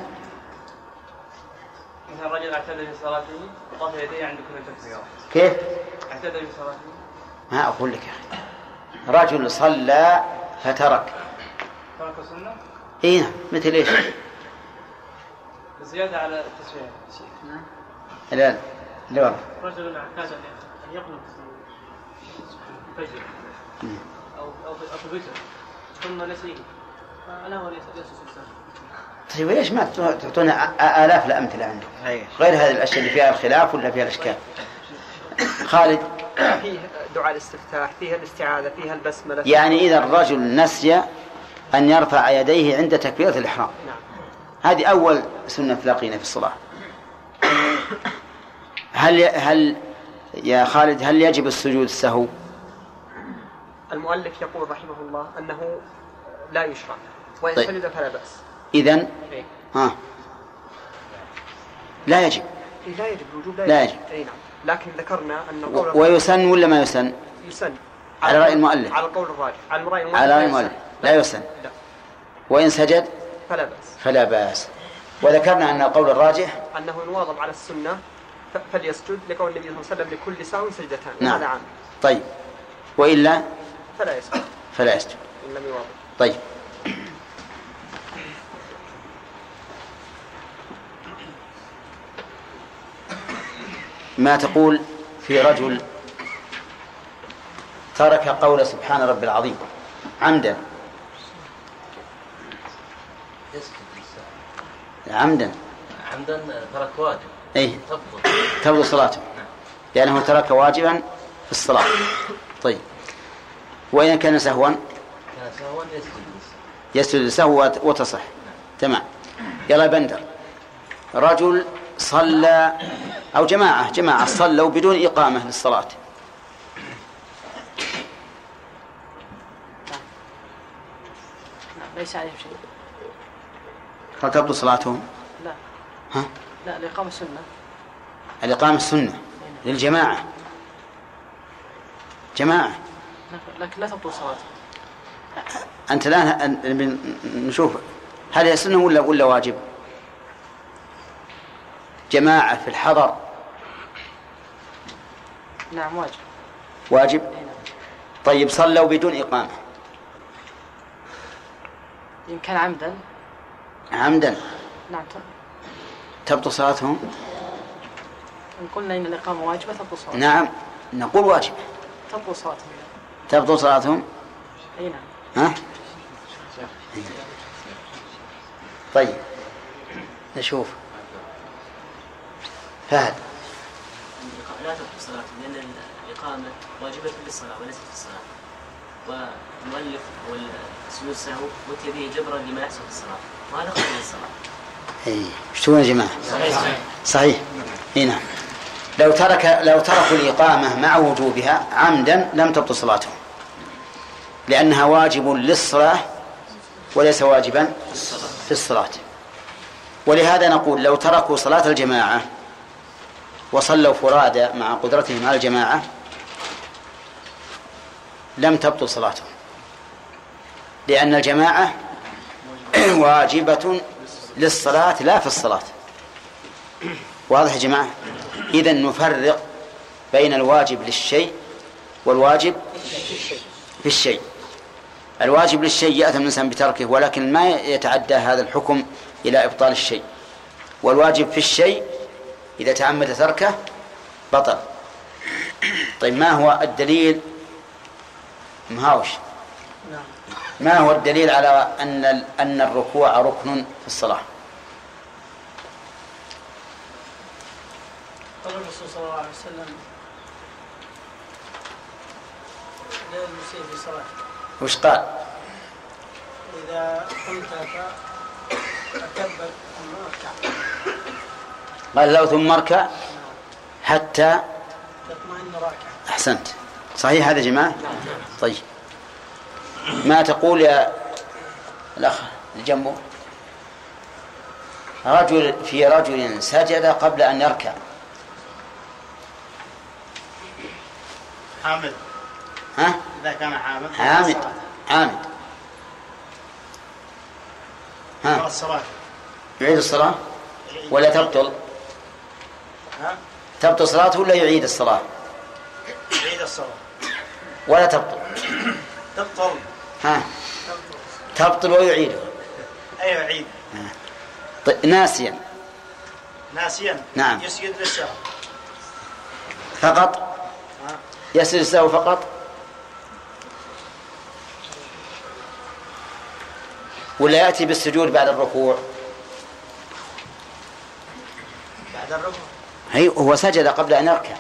مثلا رجل اعتدى في صلاته وقف يديه عند كل تكبيرة. كيف؟ اعتدى في صلاته. ما أقول لك يا أخي. رجل صلى فترك. ترك سنة؟ إيه نعم. مثل إيش؟ زيادة على التسوية. لا لا. ورا. رجل اعتاد ان يقنط الفجر أو أو في أو في الوتر. ثم نسيه. ليس ليس سلسله طيب ليش ما تعطونا آلاف الأمثلة عندك؟ غير هذه الأشياء اللي فيها الخلاف ولا فيها الإشكال؟ خالد. فيه دعاء الاستفتاح فيها الاستعاذة فيها البسملة. يعني إذا الرجل نسي أن يرفع يديه عند تكبيرة الإحرام. نعم. هذه أول سنة تلاقينا في الصلاة. هل هل يا خالد هل يجب السجود السهو؟ المؤلف يقول رحمه الله أنه لا يشرع وإن طيب. سجد فلا بأس. إذن؟ إيه. ها. لا يجب. إيه، لا يجب الوجوب لا, لا يجب. أي نعم. لكن ذكرنا أن قول ويسن ولا ما يسن؟ يسن. على رأي المؤلف. على القول الراجح. على رأي المؤلف على لا رأي يسن. المؤلف. لا يسن. لا. وإن سجد؟ فلا بأس. فلا بأس. وذكرنا أن القول الراجح؟ أنه إن واظب على السنة فليسجد لقول النبي صلى الله عليه وسلم لكل ساو سجدتان نعم. وهذا عام. طيب. وإلا؟ فلا يسجد. فلا يسجد. إن لم يواظب. طيب. ما تقول في رجل ترك قول سبحان رب العظيم عمدا. عمدا. عمدا ترك واجب. اي تبطل تبطل صلاته. لأنه ترك واجبا في الصلاة. طيب. وإن كان سهوا؟ كان سهوا يسجد يسجد وت- وتصح. تمام. يلا بندر. رجل صلى أو جماعة جماعة صلوا بدون إقامة للصلاة. ليس عليهم شيء. هل تبطل صلاتهم؟ لا. ها؟ لا الإقامة سنة الإقامة السنة للجماعة. جماعة. لكن- لا تبطل صلاتهم. أنت الآن نشوف هل هي سنة ولا ولا واجب؟ جماعة في الحضر. نعم واجب. واجب؟ طيب صلوا بدون إقامة. إن كان عمدا؟ عمدا. نعم تبطل صلاتهم؟ إن قلنا إن الإقامة واجبة تبطل صلاتهم. نعم نقول واجب. تبطل صلاتهم. تبطل صلاتهم؟ أي نعم. ها؟ طيب نشوف. فهد. لا تبطل صلاته لأن الإقامة واجبة للصلاة وليست في الصلاة والمؤلف والسجود السهو أتي به جبرا لما يحصل في الصلاة وهذا خارج الصلاة اي إيش تقولون يا جماعة؟ صحيح. صحيح. اي نعم. لو ترك لو تركوا الإقامة مع وجوبها عمدا لم تبطل صلاتهم. لأنها واجب للصلاة وليس واجبا في الصلاة. ولهذا نقول لو تركوا صلاة الجماعة وصلوا فرادى مع قدرتهم على الجماعة لم تبطل صلاتهم. لأن الجماعة واجبة للصلاة لا في الصلاة. واضح يا جماعة؟ إذا نفرق بين الواجب للشيء والواجب في الشيء الواجب للشيء يأثم الإنسان بتركه ولكن ما يتعدى هذا الحكم إلى إبطال الشيء. والواجب في الشيء إذا تعمد تركه بطل. طيب ما هو الدليل؟ مهاوش. ما هو الدليل على أن أن الركوع ركن في الصلاة؟ قال الرسول صلى الله عليه وسلم لا المسيء في صلاته وش قال؟ إذا قمت فكبر ثم أركع. قال له ثم اركع حتى تطمئن راكع أحسنت. صحيح هذا يا جماعة؟ طيب. ما تقول يا الأخ اللي جنبه رجل في رجل سجد قبل أن يركع. حامد. ها؟ إذا كان حامد. عامد عامد ها. الصلاة. يعيد الصلاة ولا تبطل؟ تبطل صلاته ولا يعيد الصلاة؟ يعيد الصلاة. ولا تبطل؟ تبطل. ها؟ تبطل ويعيد. أي يعيد. طيب ناسيا. ناسيا. نعم. يسجد للسهو. فقط؟ يسجد للسهو فقط؟ ولا يأتي بالسجود بعد الركوع؟ بعد الركوع. هي هو سجد قبل أن يركع.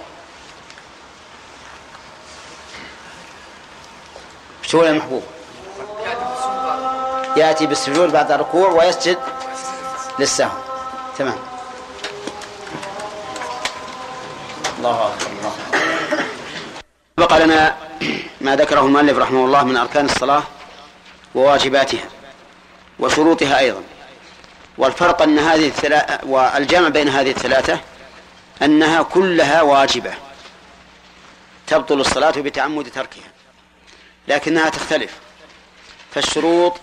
شو يا محبوب. يأتي بالسجود بعد الركوع ويسجد للسهو. تمام. الله أكبر. بقى لنا ما ذكره المؤلف رحمه الله من أركان الصلاة وواجباتها وشروطها أيضا. والفرق أن هذه الثلاثة والجمع بين هذه الثلاثة أنها كلها واجبة. تبطل الصلاة بتعمد تركها. لكنها تختلف. فالشروط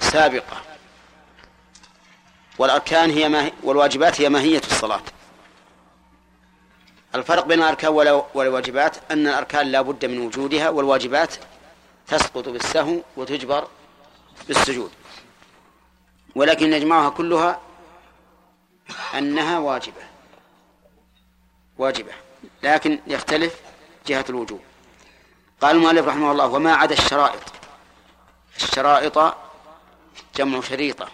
سابقة. والأركان هي ما والواجبات هي ماهية الصلاة. الفرق بين الأركان والواجبات أن الأركان لا بد من وجودها والواجبات تسقط بالسهو وتجبر بالسجود. ولكن يجمعها كلها أنها واجبة. واجبة لكن يختلف جهة الوجوب. قال المؤلف رحمه الله وما عدا الشرائط. الشرائط جمع شريطة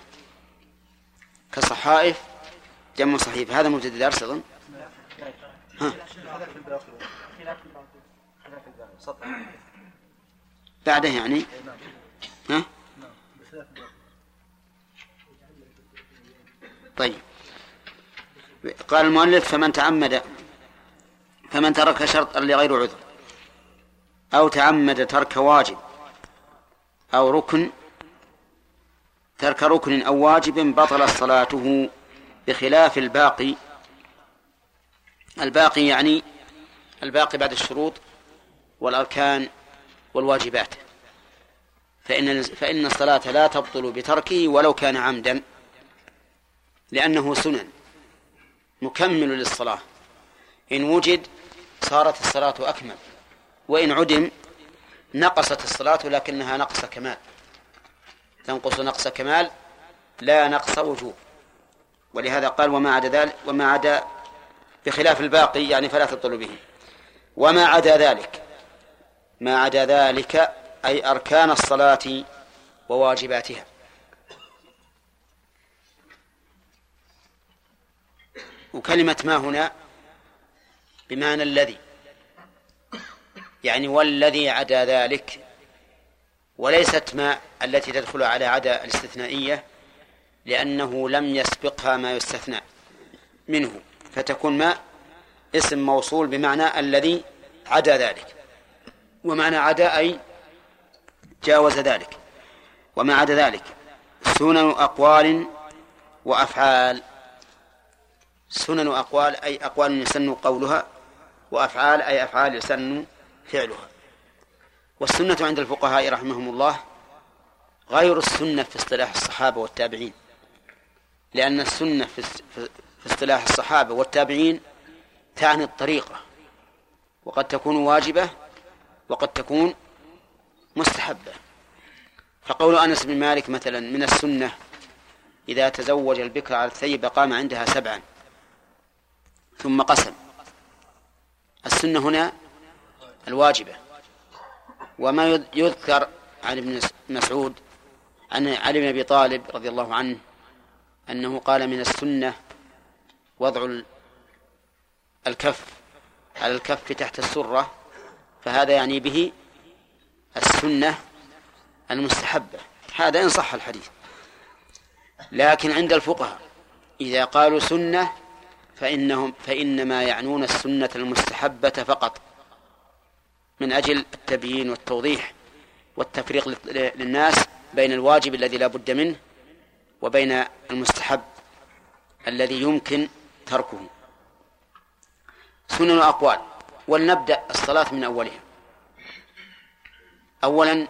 كصحائف جمع صحيفة. هذا موجود الدرس أظن؟ ها. بعده يعني؟ ها؟ طيب. قال المؤلف فمن تعمد فمن ترك شرطا لغير عذر أو تعمد ترك واجب أو ركن ترك ركن أو واجب بطلت صلاته بخلاف الباقي. الباقي يعني الباقي بعد الشروط والأركان والواجبات. فإن فإن الصلاة لا تبطل بتركه ولو كان عمدا لأنه سنن مكمل للصلاة. إن وجد صارت الصلاة أكمل. وإن عدم نقصت الصلاة لكنها نقص كمال. تنقص نقص كمال لا نقص وجوب. ولهذا قال وما عدا ذلك وما عدا بخلاف الباقي يعني فلا تبطل به. وما عدا ذلك. ما عدا ذلك أي أركان الصلاة وواجباتها. وكلمة ما هنا بمعنى الذي. يعني والذي عدا ذلك وليست ما التي تدخل على عدا الاستثنائية لأنه لم يسبقها ما يستثنى منه فتكون ما اسم موصول بمعنى الذي عدا ذلك. ومعنى عدا أي جاوز ذلك. وما عدا ذلك سنن أقوال وأفعال. سنن أقوال أي أقوال يسن قولها وأفعال أي أفعال يسن فعلها. والسنة عند الفقهاء رحمهم الله غير السنة في اصطلاح الصحابة والتابعين. لأن السنة في اصطلاح الصحابة والتابعين تعني الطريقة وقد تكون واجبة وقد تكون مستحبة. فقول أنس بن مالك مثلا من السنة إذا تزوج البكر على الثيب قام عندها سبعا ثم قسم. السنة هنا الواجبة. وما يذكر عن ابن مسعود عن علي بن أبي طالب رضي الله عنه أنه قال من السنة وضع الكف على الكف تحت السرة فهذا يعني به السنة المستحبة. هذا إن صح الحديث. لكن عند الفقهاء إذا قالوا سنة فإنهم فإنما يعنون السنة المستحبة فقط من أجل التبيين والتوضيح والتفريق للناس بين الواجب الذي لا بد منه وبين المستحب الذي يمكن تركه. سنن أقوال ولنبدأ الصلاة من أولها. أولا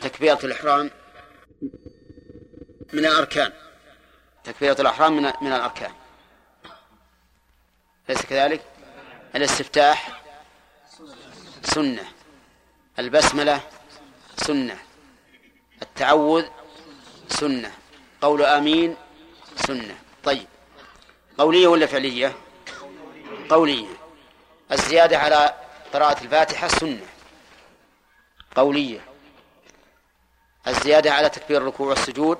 تكبيرة الإحرام من الأركان. تكبيرة الإحرام من الأركان. ليس كذلك؟ الاستفتاح سنة البسملة سنة التعوذ سنة قول آمين سنة. طيب قولية ولا فعلية؟ قولية. الزيادة على قراءة الفاتحة سنة. قولية. الزيادة على تكبير الركوع والسجود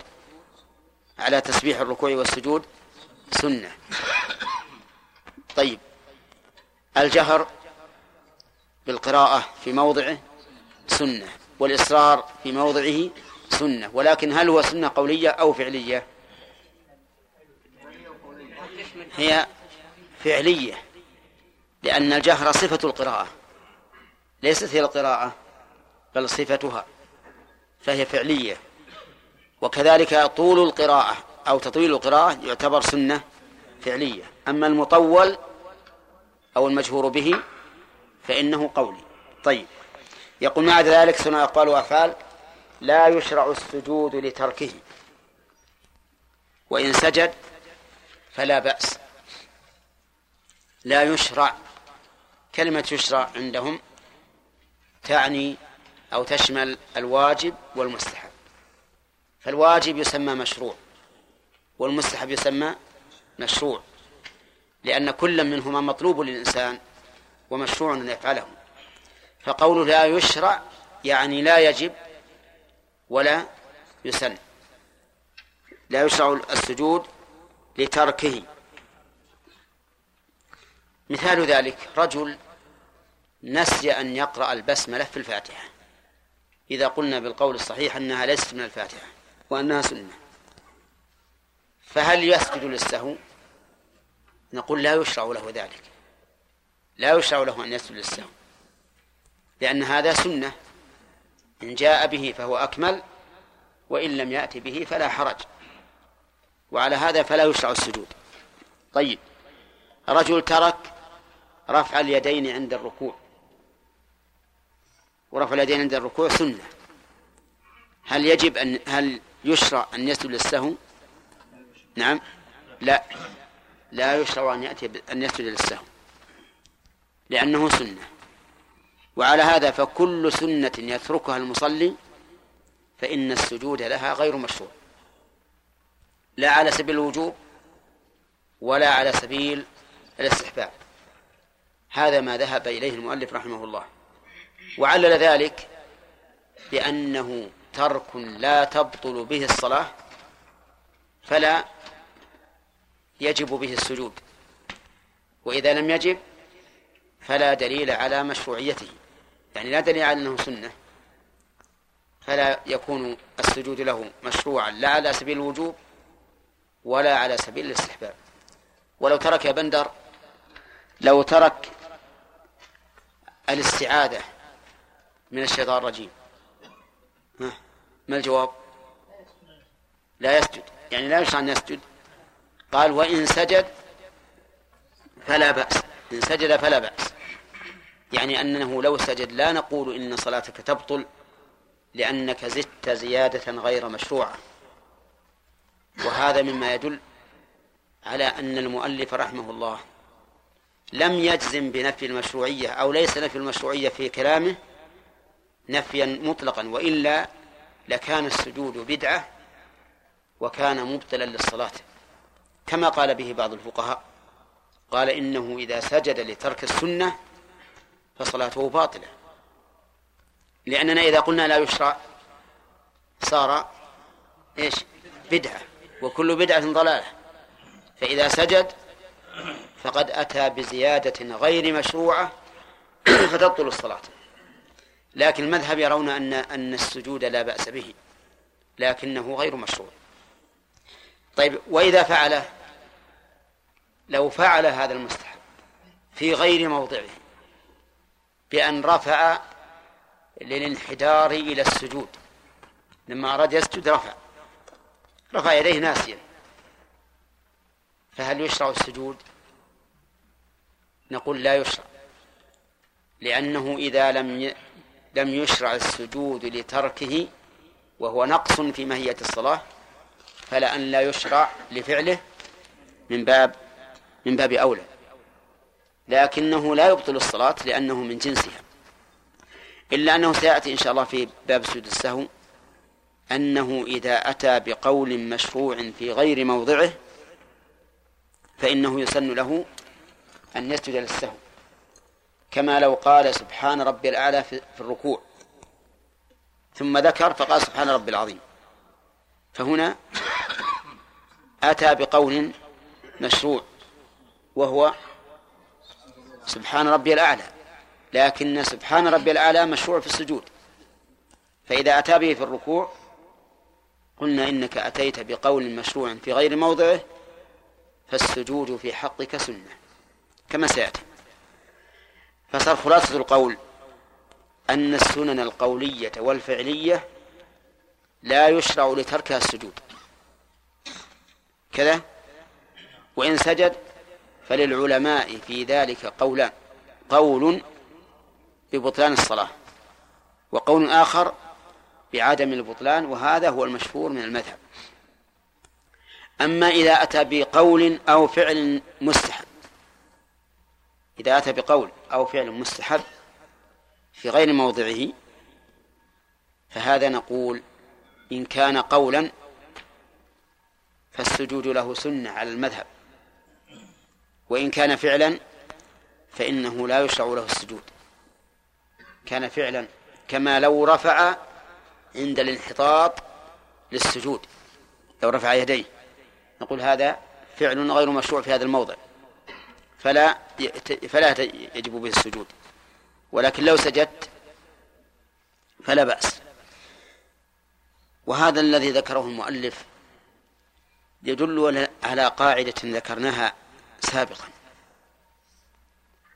على تسبيح الركوع والسجود سنة. طيب. الجهر بالقراءة في موضعه سنة والإصرار في موضعه سنة ولكن هل هو سنة قولية أو فعلية؟ هي فعلية لأن الجهر صفة القراءة ليست هي القراءة بل صفتها فهي فعلية. وكذلك طول القراءة أو تطويل القراءة يعتبر سنة فعلية. أما المطول أو المجهور به فإنه قولي. طيب. يقول مع ذلك سنة أقوال وأفعال لا يشرع السجود لتركه. وإن سجد فلا بأس. لا يشرع. كلمة يشرع عندهم تعني أو تشمل الواجب والمستحب. فالواجب يسمى مشروع والمستحب يسمى مشروع. لأن كل منهما مطلوب للإنسان ومشروع أن يفعله. فقوله لا يشرع يعني لا يجب ولا يسن. لا يشرع السجود لتركه. مثال ذلك رجل نسي أن يقرأ البسملة في الفاتحة. إذا قلنا بالقول الصحيح أنها ليست من الفاتحة وأنها سنة. فهل يسجد للسهو؟ نقول لا يشرع له ذلك. لا يشرع له أن يسجد للسهو. لأن هذا سنة. إن جاء به فهو أكمل وإن لم يأتي به فلا حرج. وعلى هذا فلا يشرع السجود. طيب. رجل ترك رفع اليدين عند الركوع. ورفع اليدين عند الركوع سنة. هل يجب أن هل يشرع أن يسجد للسهو؟ نعم. لا. لا يشرع أن يأتي أن يسجد للسهو لأنه سنة. وعلى هذا فكل سنة يتركها المصلي فإن السجود لها غير مشروع. لا على سبيل الوجوب ولا على سبيل الاستحباب. هذا ما ذهب إليه المؤلف رحمه الله. وعلل ذلك بأنه ترك لا تبطل به الصلاة فلا يجب به السجود. وإذا لم يجب فلا دليل على مشروعيته. يعني لا دليل على أنه سنة. فلا يكون السجود له مشروعا لا على سبيل الوجوب ولا على سبيل الاستحباب. ولو ترك يا بندر لو ترك الاستعاذة من الشيطان الرجيم. ما الجواب؟ لا يسجد. يعني لا يشرع أن يسجد. قال وإن سجد فلا بأس. إن سجد فلا بأس. يعني أنه لو سجد لا نقول إن صلاتك تبطل لأنك زدت زيادة غير مشروعة. وهذا مما يدل على أن المؤلف رحمه الله لم يجزم بنفي المشروعية أو ليس نفي المشروعية في كلامه نفيا مطلقا وإلا لكان السجود بدعة وكان مبطلا للصلاة. كما قال به بعض الفقهاء قال إنه إذا سجد لترك السنة فصلاته باطلة. لأننا إذا قلنا لا يشرع صار إيش؟ بدعة وكل بدعة ضلالة. فإذا سجد فقد أتى بزيادة غير مشروعة فتبطل الصلاة. لكن المذهب يرون أن أن السجود لا بأس به لكنه غير مشروع. طيب وإذا فعل لو فعل هذا المستحب في غير موضعه بأن رفع للانحدار إلى السجود. لما أراد يسجد رفع. رفع يديه ناسيا. فهل يشرع السجود؟ نقول لا يشرع. لأنه إذا لم لم يشرع السجود لتركه وهو نقص في ماهية الصلاة فلأن لا يشرع لفعله من باب من باب أولى. لكنه لا يبطل الصلاة لأنه من جنسها. إلا أنه سيأتي إن شاء الله في باب سجود السهو أنه إذا أتى بقول مشروع في غير موضعه فإنه يسن له أن يسجد للسهو. كما لو قال سبحان ربي الأعلى في الركوع. ثم ذكر فقال سبحان ربي العظيم. فهنا أتى بقول مشروع وهو سبحان ربي الأعلى. لكن سبحان ربي الأعلى مشروع في السجود. فإذا أتى به في الركوع قلنا إنك أتيت بقول مشروع في غير موضعه فالسجود في حقك سنة. كما سيأتي. فصار خلاصة القول أن السنن القولية والفعلية لا يشرع لتركها السجود. كذا؟ وإن سجد فللعلماء في ذلك قولان قول ببطلان الصلاة وقول آخر بعدم البطلان وهذا هو المشهور من المذهب. أما إذا أتى بقول أو فعل مستحب إذا أتى بقول أو فعل مستحب في غير موضعه فهذا نقول إن كان قولا فالسجود له سنة على المذهب. وإن كان فعلا فإنه لا يشرع له السجود. كان فعلا كما لو رفع عند الانحطاط للسجود لو رفع يديه. نقول هذا فعل غير مشروع في هذا الموضع. فلا فلا يجب به السجود. ولكن لو سجدت فلا بأس. وهذا الذي ذكره المؤلف يدل على قاعدة ذكرناها سابقا.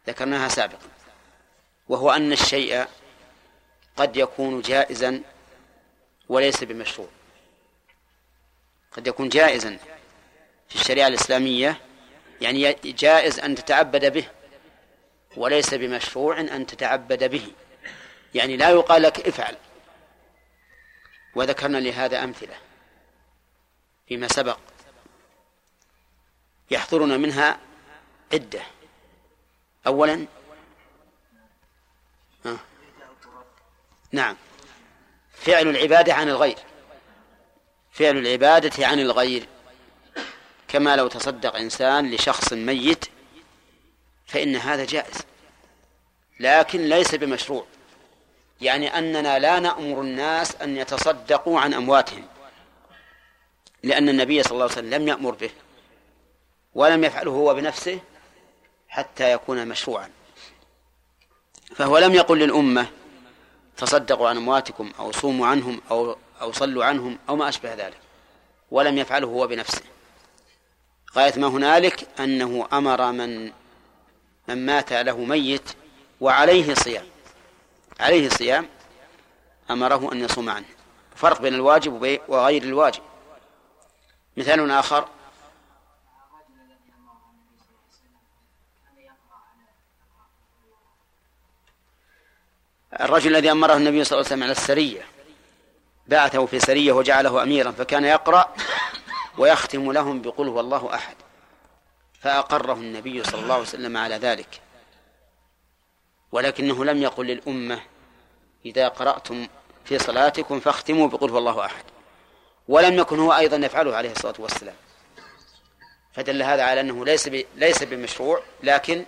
ذكرناها سابقا. وهو أن الشيء قد يكون جائزا وليس بمشروع. قد يكون جائزا في الشريعة الإسلامية يعني جائز أن تتعبد به وليس بمشروع أن تتعبد به. يعني لا يقال لك افعل. وذكرنا لهذا أمثلة فيما سبق. يحضرنا منها عدة. أولا آه. نعم. فعل العبادة عن الغير. فعل العبادة عن الغير. كما لو تصدق إنسان لشخص ميت فإن هذا جائز. لكن ليس بمشروع. يعني أننا لا نأمر الناس أن يتصدقوا عن أمواتهم. لأن النبي صلى الله عليه وسلم لم يأمر به. ولم يفعله هو بنفسه حتى يكون مشروعا. فهو لم يقل للأمة تصدقوا عن أمواتكم أو صوموا عنهم أو أو صلوا عنهم أو ما أشبه ذلك. ولم يفعله هو بنفسه. غاية ما هنالك أنه أمر من من مات له ميت وعليه صيام. عليه صيام أمره أن يصوم عنه. فرق بين الواجب وغير الواجب. مثال آخر الرجل الذي أمره النبي صلى الله عليه وسلم على السرية بعثه في سرية وجعله أميرا فكان يقرأ ويختم لهم بقل هو الله أحد. فأقره النبي صلى الله عليه وسلم على ذلك. ولكنه لم يقل للأمة إذا قرأتم في صلاتكم فاختموا بقل هو الله أحد. ولم يكن هو أيضا يفعله عليه الصلاة والسلام. فدل هذا على أنه ليس ليس بمشروع لكن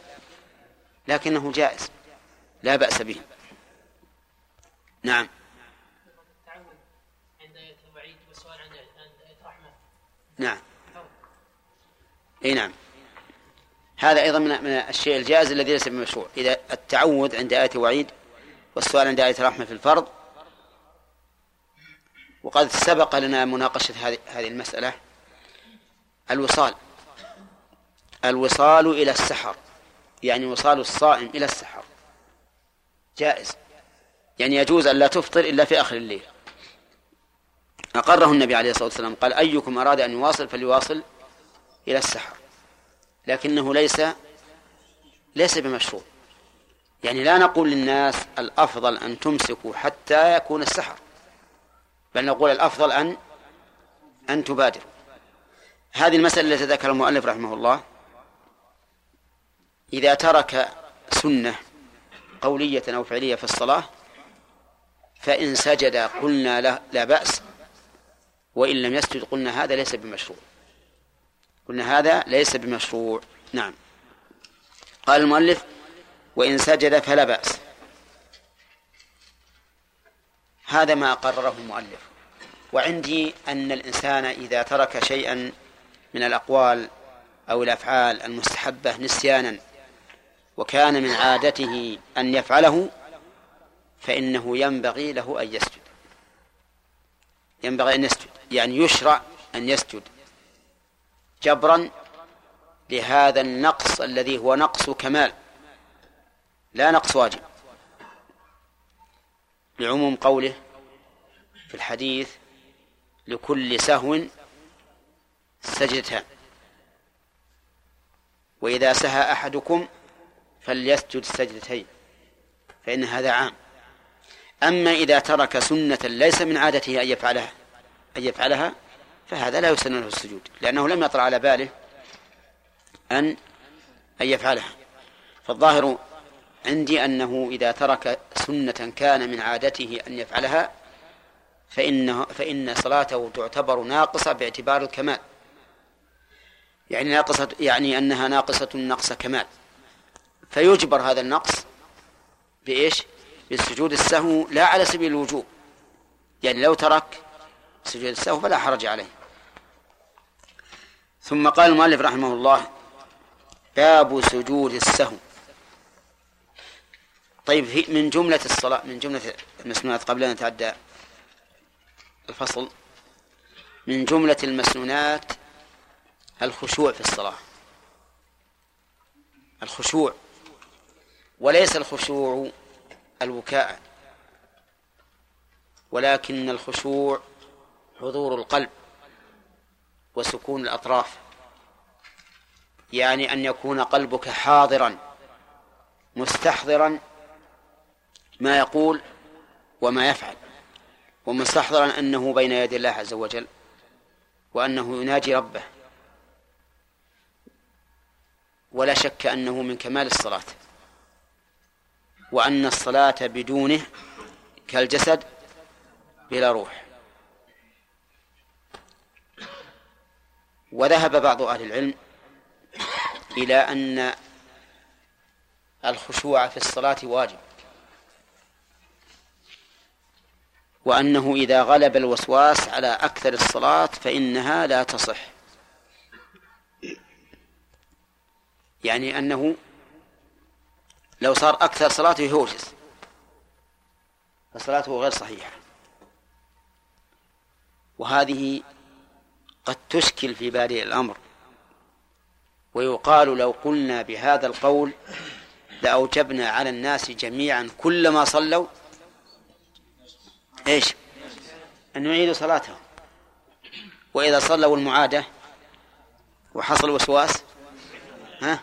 لكنه جائز. لا بأس به. نعم. نعم. إي نعم. هذا أيضا من من الشيء الجائز الذي ليس بمشروع. إذا التعوذ عند آية وعيد والسؤال عند آية رحمه في الفرض وقد سبق لنا مناقشة هذه هذه المسألة الوصال. الوصال إلى السحر يعني وصال الصائم إلى السحر. جائز. يعني يجوز أن لا تفطر إلا في آخر الليل. أقره النبي عليه الصلاة والسلام قال أيكم أراد أن يواصل فليواصل إلى السحر. لكنه ليس ليس بمشروع. يعني لا نقول للناس الأفضل أن تمسكوا حتى يكون السحر بل نقول الأفضل أن أن تبادروا. هذه المسألة التي ذكر المؤلف رحمه الله. إذا ترك سنة قولية أو فعلية في الصلاة فإن سجد قلنا لا, لا بأس وإن لم يسجد قلنا هذا ليس بمشروع. قلنا هذا ليس بمشروع. نعم. قال المؤلف وإن سجد فلا بأس. هذا ما قرره المؤلف. وعندي أن الإنسان إذا ترك شيئا من الأقوال أو الأفعال المستحبة نسيانا وكان من عادته أن يفعله فإنه ينبغي له أن يسجد. ينبغي أن يسجد يعني يشرع أن يسجد جبرا لهذا النقص الذي هو نقص كمال لا نقص واجب. لعموم قوله في الحديث لكل سهو سجدتان. وإذا سهى أحدكم فليسجد سجدتين فإن هذا عام. أما إذا ترك سنة ليس من عادته أن يفعلها أن يفعلها فهذا لا يسن له السجود لأنه لم يطرأ على باله أن أن يفعلها. فالظاهر عندي أنه إذا ترك سنة كان من عادته أن يفعلها فإنه فإن صلاته تعتبر ناقصة باعتبار الكمال. يعني ناقصة يعني أنها ناقصة نقص كمال. فيجبر هذا النقص بإيش؟ بالسجود السهو لا على سبيل الوجوب. يعني لو ترك سجود السهو فلا حرج عليه. ثم قال المؤلف رحمه الله باب سجود السهو. طيب من جملة الصلاة من جملة المسنونات قبل أن نتعدى الفصل. من جملة المسنونات الخشوع في الصلاة. الخشوع. وليس الخشوع البكاء ولكن الخشوع حضور القلب وسكون الأطراف. يعني أن يكون قلبك حاضرا مستحضرا ما يقول وما يفعل ومستحضرا أنه بين يدي الله عز وجل وأنه يناجي ربه. ولا شك أنه من كمال الصلاة. وأن الصلاة بدونه كالجسد بلا روح. وذهب بعض أهل العلم إلى أن الخشوع في الصلاة واجب وأنه إذا غلب الوسواس على أكثر الصلاة فإنها لا تصح. يعني أنه لو صار أكثر صلاته يهوجس فصلاته غير صحيحة. وهذه قد تشكل في بادئ الأمر. ويقال لو قلنا بهذا القول لأوجبنا على الناس جميعا كلما صلوا إيش؟ أن يعيدوا صلاتهم. وإذا صلوا المعادة وحصل وسواس ها؟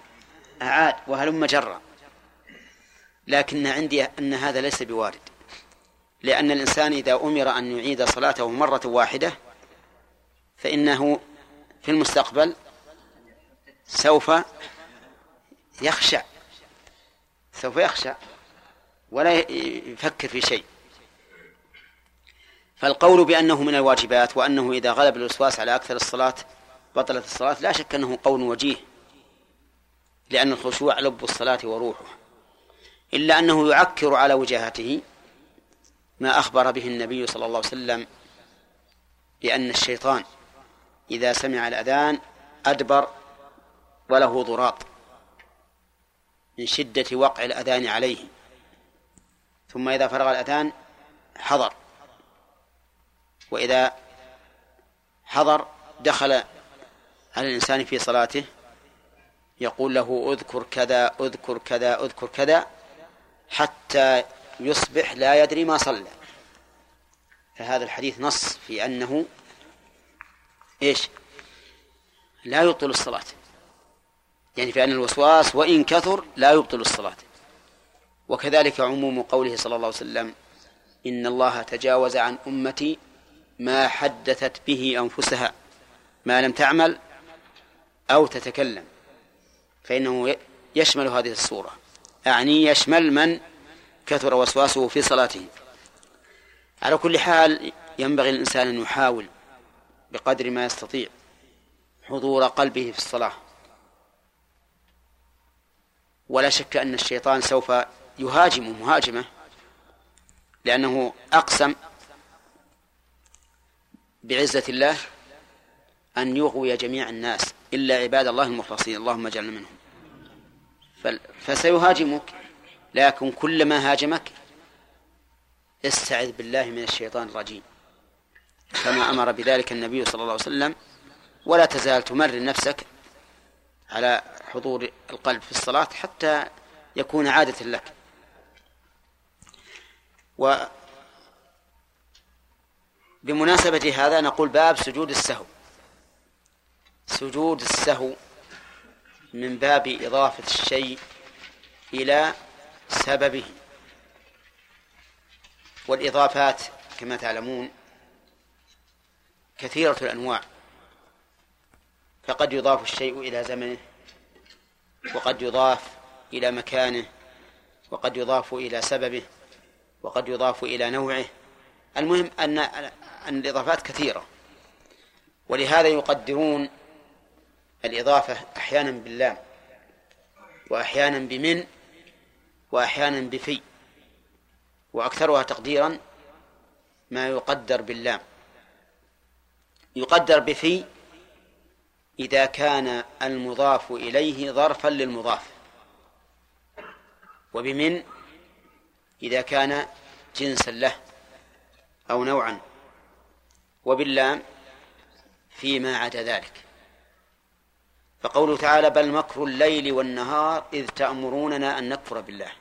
أعاد وهلم جرا. لكن عندي أن هذا ليس بوارد. لأن الإنسان إذا أمر أن يعيد صلاته مرة واحدة فإنه في المستقبل سوف يخشع سوف يخشع ولا يفكر في شيء. فالقول بأنه من الواجبات وأنه إذا غلب الوسواس على أكثر الصلاة بطلت الصلاة لا شك أنه قول وجيه لأن الخشوع لب الصلاة وروحه. إلا أنه يعكر على وجاهته ما أخبر به النبي صلى الله عليه وسلم بأن الشيطان إذا سمع الأذان أدبر وله ضراط من شدة وقع الأذان عليه. ثم إذا فرغ الأذان حضر. وإذا حضر دخل على الإنسان في صلاته يقول له اذكر كذا اذكر كذا اذكر كذا حتى يصبح لا يدري ما صلى. فهذا الحديث نص في أنه إيش؟ لا يبطل الصلاة. يعني في أن الوسواس وإن كثر لا يبطل الصلاة. وكذلك عموم قوله صلى الله عليه وسلم إن الله تجاوز عن أمتي ما حدثت به أنفسها ما لم تعمل أو تتكلم. فإنه يشمل هذه الصورة. أعني يشمل من كثر وسواسه في صلاته. على كل حال ينبغي الإنسان أن يحاول بقدر ما يستطيع حضور قلبه في الصلاة. ولا شك أن الشيطان سوف يهاجم مهاجمة لأنه أقسم بعزة الله أن يغوي جميع الناس إلا عباد الله المخلصين. اللهم اجعلنا منهم. فسيهاجمك. لكن كلما هاجمك استعذ بالله من الشيطان الرجيم. كما أمر بذلك النبي صلى الله عليه وسلم. ولا تزال تمرن نفسك على حضور القلب في الصلاة حتى يكون عادة لك. و بمناسبة هذا نقول باب سجود السهو. سجود السهو. من باب إضافة الشيء إلى سببه. والإضافات كما تعلمون كثيرة الأنواع. فقد يضاف الشيء إلى زمنه وقد يضاف إلى مكانه وقد يضاف إلى سببه وقد يضاف إلى نوعه. المهم أن أن الإضافات كثيرة. ولهذا يقدرون الإضافة أحيانا باللام وأحيانا بمن وأحيانا بفي وأكثرها تقديرا ما يقدر باللام. يقدر بفي إذا كان المضاف إليه ظرفا للمضاف وبمن إذا كان جنسا له أو نوعا وباللام فيما عدا ذلك. فقوله تعالى بل مكر الليل والنهار إذ تأمروننا أن نكفر بالله.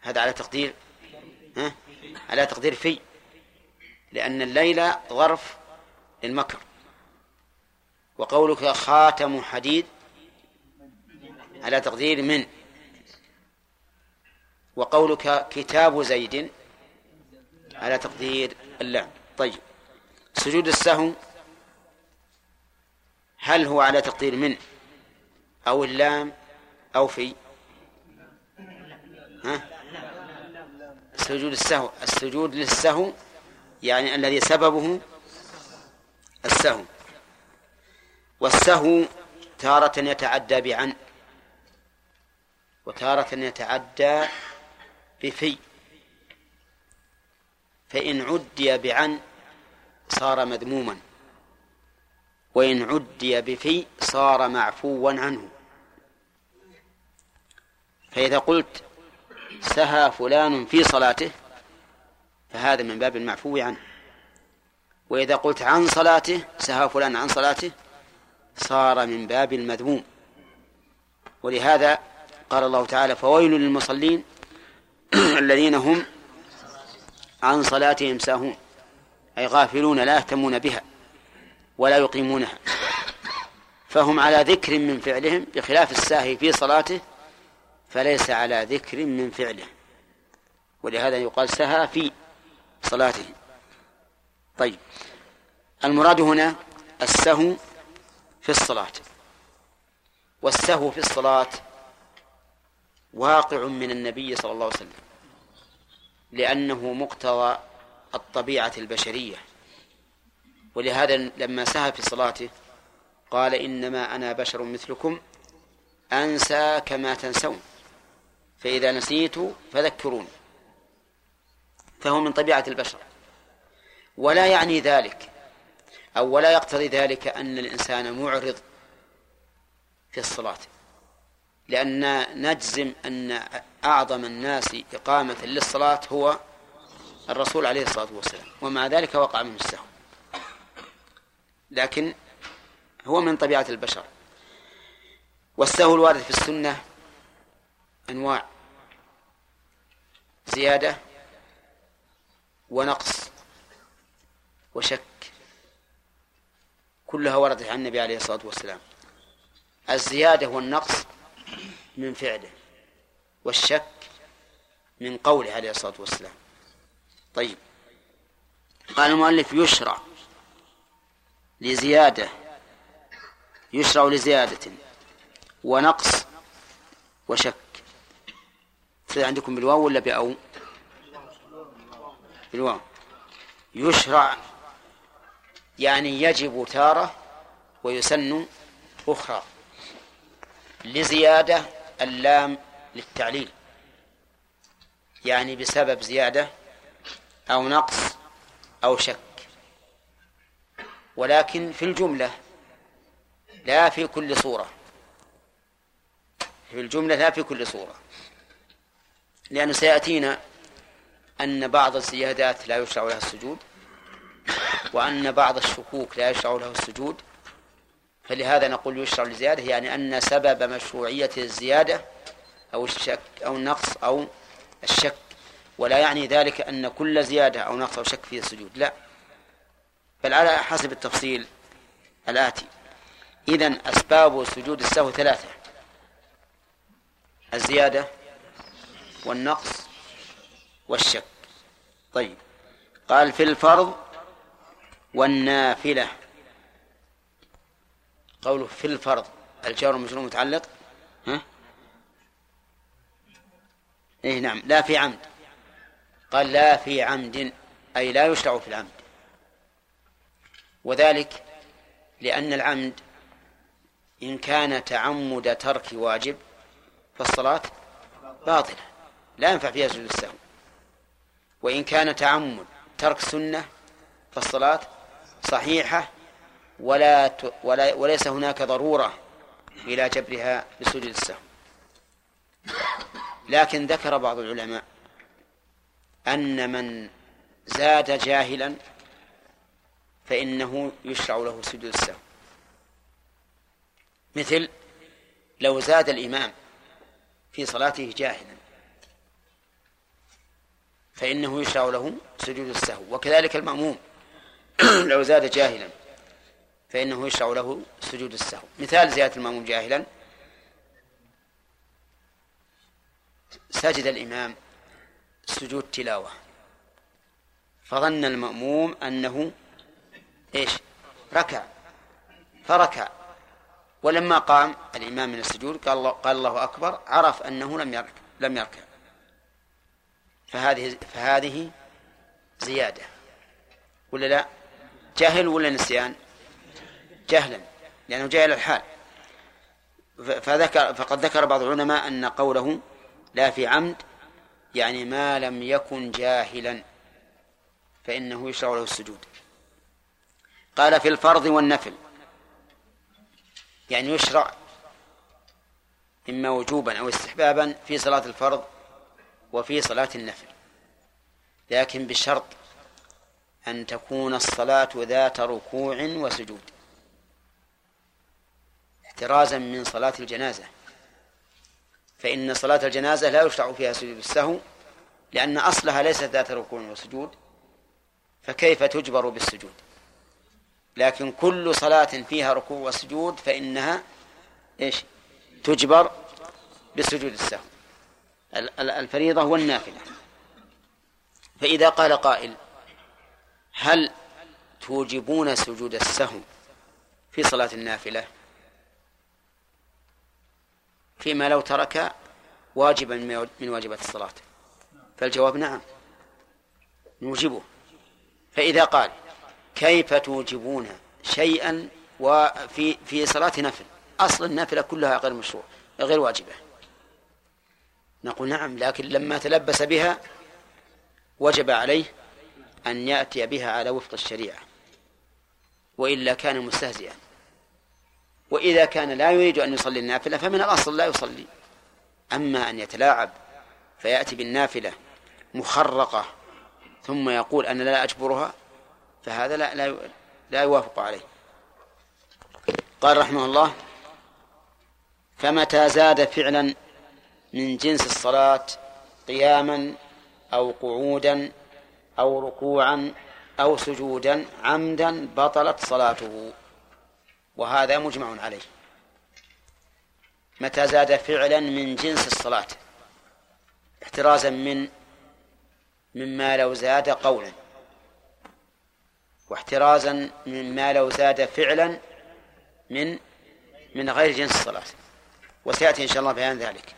هذا على تقدير ها؟ على تقدير في لأن الليل ظرف للمكر. وقولك خاتم حديد على تقدير من؟ وقولك كتاب زيد على تقدير اللام. طيب سجود السهو هل هو على تقدير من أو اللام؟ أو في؟ ها؟ سجود السهو السجود للسهو يعني الذي سببه السهو. والسهو تارة يتعدى بعن وتارة يتعدى بفي. فإن عدي بعن صار مذموما. وإن عدي بفي صار معفوا عنه. فإذا قلت سهى فلان في صلاته فهذا من باب المعفو عنه. وإذا قلت عن صلاته سهى فلان عن صلاته صار من باب المذموم. ولهذا قال الله تعالى فويل للمصلين الذين هم عن صلاتهم ساهون أي غافلون لا يهتمون بها. ولا يقيمونها. فهم على ذكر من فعلهم بخلاف الساهي في صلاته فليس على ذكر من فعله. ولهذا يقال سهى في صلاته. طيب. المراد هنا السهو في الصلاة. والسهو في الصلاة واقع من النبي صلى الله عليه وسلم لأنه مقتضى الطبيعة البشرية. ولهذا لما سهى في صلاته قال إنما أنا بشر مثلكم أنسى كما تنسون فإذا نسيت فذكرون فهو من طبيعة البشر. ولا يعني ذلك أو ولا يقتضي ذلك أن الإنسان معرض في الصلاة لأن نجزم أن أعظم الناس إقامة للصلاة هو الرسول عليه الصلاة والسلام ومع ذلك وقع منه السهو. لكن هو من طبيعة البشر. والسهو الوارد في السنة أنواع زيادة ونقص وشك. كلها وردت عن النبي عليه الصلاة والسلام. الزيادة والنقص من فعله والشك من قوله عليه الصلاة والسلام. طيب قال المؤلف يشرع لزيادة يشرع لزيادة ونقص وشك. عندكم بالواو ولا بأو؟ بالواو. يشرع يعني يجب تارة ويسن أخرى. لزيادة اللام للتعليل. يعني بسبب زيادة أو نقص أو شك. ولكن في الجملة لا في كل صورة. في الجملة لا في كل صورة. لأنه سيأتينا أن بعض الزيادات لا يشرع لها السجود وأن بعض الشكوك لا يشرع له السجود. فلهذا نقول يشرع لزيادة يعني أن سبب مشروعية الزيادة أو الشك أو النقص أو الشك. ولا يعني ذلك أن كل زيادة أو نقص أو شك فيه السجود. لا. بل على حسب التفصيل الآتي. إذن أسباب سجود السهو ثلاثة الزيادة والنقص والشك. طيب. قال في الفرض والنافلة. قوله في الفرض. الجار والمجرور متعلق؟ ها؟ إيه نعم. لا في عمد. قال لا في عمد. أي لا يشرع في العمد. وذلك لأن العمد إن كان تعمد ترك واجب فالصلاة باطلة لا ينفع فيها سجود السهو وإن كان تعمد ترك سنة فالصلاة صحيحة ولا. ولا وليس هناك ضرورة إلى جبرها بسجود السهو لكن ذكر بعض العلماء أن من زاد جاهلا فإنه يشرع له سجود السهو. مثل لو زاد الإمام في صلاته جاهلا فإنه يشرع له سجود السهو. وكذلك المأموم لو زاد جاهلا فإنه يشرع له سجود السهو. مثال زيادة المأموم جاهلا سجد الإمام سجود تلاوة فظن المأموم أنه إيش؟ ركع. فركع. ولما قام الإمام من السجود قال الله, قال الله أكبر عرف أنه لم يركع لم يركع. فهذه فهذه زيادة. ولا لا؟ جهل ولا نسيان؟ جهلا لأنه جاهل الحال. فذكر فقد ذكر بعض العلماء أن قوله لا في عمد يعني ما لم يكن جاهلا فإنه يشرع له السجود. قال في الفرض والنفل. يعني يشرع إما وجوبا أو استحبابا في صلاة الفرض وفي صلاة النفل. لكن بشرط أن تكون الصلاة ذات ركوع وسجود. احترازا من صلاة الجنازة. فإن صلاة الجنازة لا يشرع فيها سجود السهو لأن أصلها ليست ذات ركوع وسجود فكيف تجبر بالسجود؟ لكن كل صلاة فيها ركوع وسجود فإنها إيش؟ تجبر بسجود السهو. الفريضة والنافلة فإذا قال قائل هل توجبون سجود السهو في صلاة النافلة؟ فيما لو ترك واجبا من واجبات الصلاة. فالجواب نعم نوجبه. فإذا قال كيف توجبون شيئا وفي في صلاة نفل؟ أصل النافلة كلها غير مشروع غير واجبة. نقول نعم لكن لما تلبس بها وجب عليه أن يأتي بها على وفق الشريعة. وإلا كان مستهزئا. وإذا كان لا يريد أن يصلي النافلة فمن الأصل لا يصلي. أما أن يتلاعب فيأتي بالنافلة مخرقة ثم يقول أنا لا أجبرها فهذا لا لا لا يوافق عليه. قال رحمه الله فمتى زاد فعلا من جنس الصلاة قياما أو قعودا أو ركوعا أو سجودا عمدا بطلت صلاته؟ وهذا مجمع عليه. متى زاد فعلا من جنس الصلاة؟ احترازا من مما لو زاد قولا. واحترازا مما لو زاد فعلا من من غير جنس الصلاة. وسيأتي إن شاء الله بيان ذلك.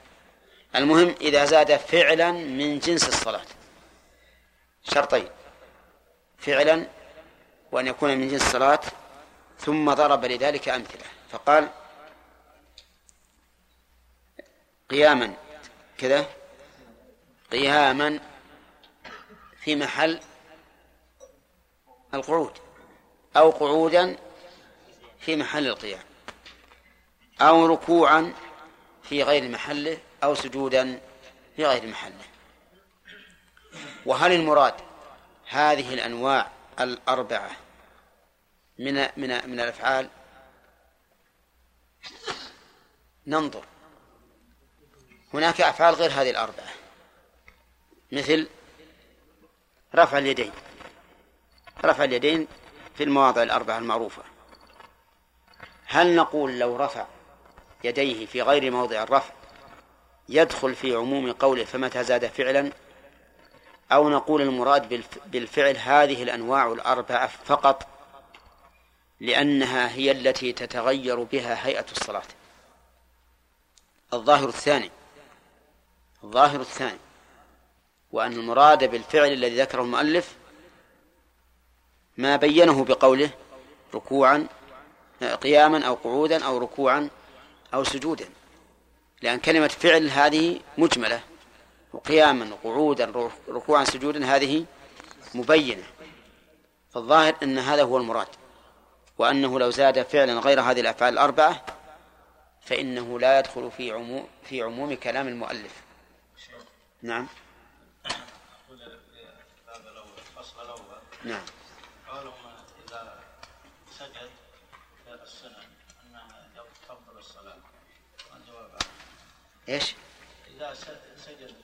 المهم إذا زاد فعلا من جنس الصلاة. شرطين. فعلا وأن يكون من جنس الصلاة ثم ضرب لذلك أمثلة. فقال قياما كذا قياما في محل القعود أو قعودا في محل القيام أو ركوعا في غير محله أو سجودا في غير محله. وهل المراد هذه الأنواع الأربعة من من من الأفعال؟ ننظر. هناك أفعال غير هذه الأربعة مثل رفع اليدين. رفع اليدين في المواضع الأربعة المعروفة. هل نقول لو رفع يديه في غير موضع الرفع يدخل في عموم قوله فمتى زاد فعلا؟ أو نقول المراد بالفعل هذه الأنواع الأربعة فقط لأنها هي التي تتغير بها هيئة الصلاة. الظاهر الثاني الظاهر الثاني وأن المراد بالفعل الذي ذكره المؤلف ما بينه بقوله ركوعا قياما أو قعودا أو ركوعا أو سجودا. لأن كلمة فعل هذه مجملة. وقياما وقعودا ركوعا سجودا هذه مبينة. فالظاهر أن هذا هو المراد. وأنه لو زاد فعلا غير هذه الأفعال الأربعة فإنه لا يدخل في عموم في عموم كلام المؤلف. نعم. نعم. إيش؟ إذا سجد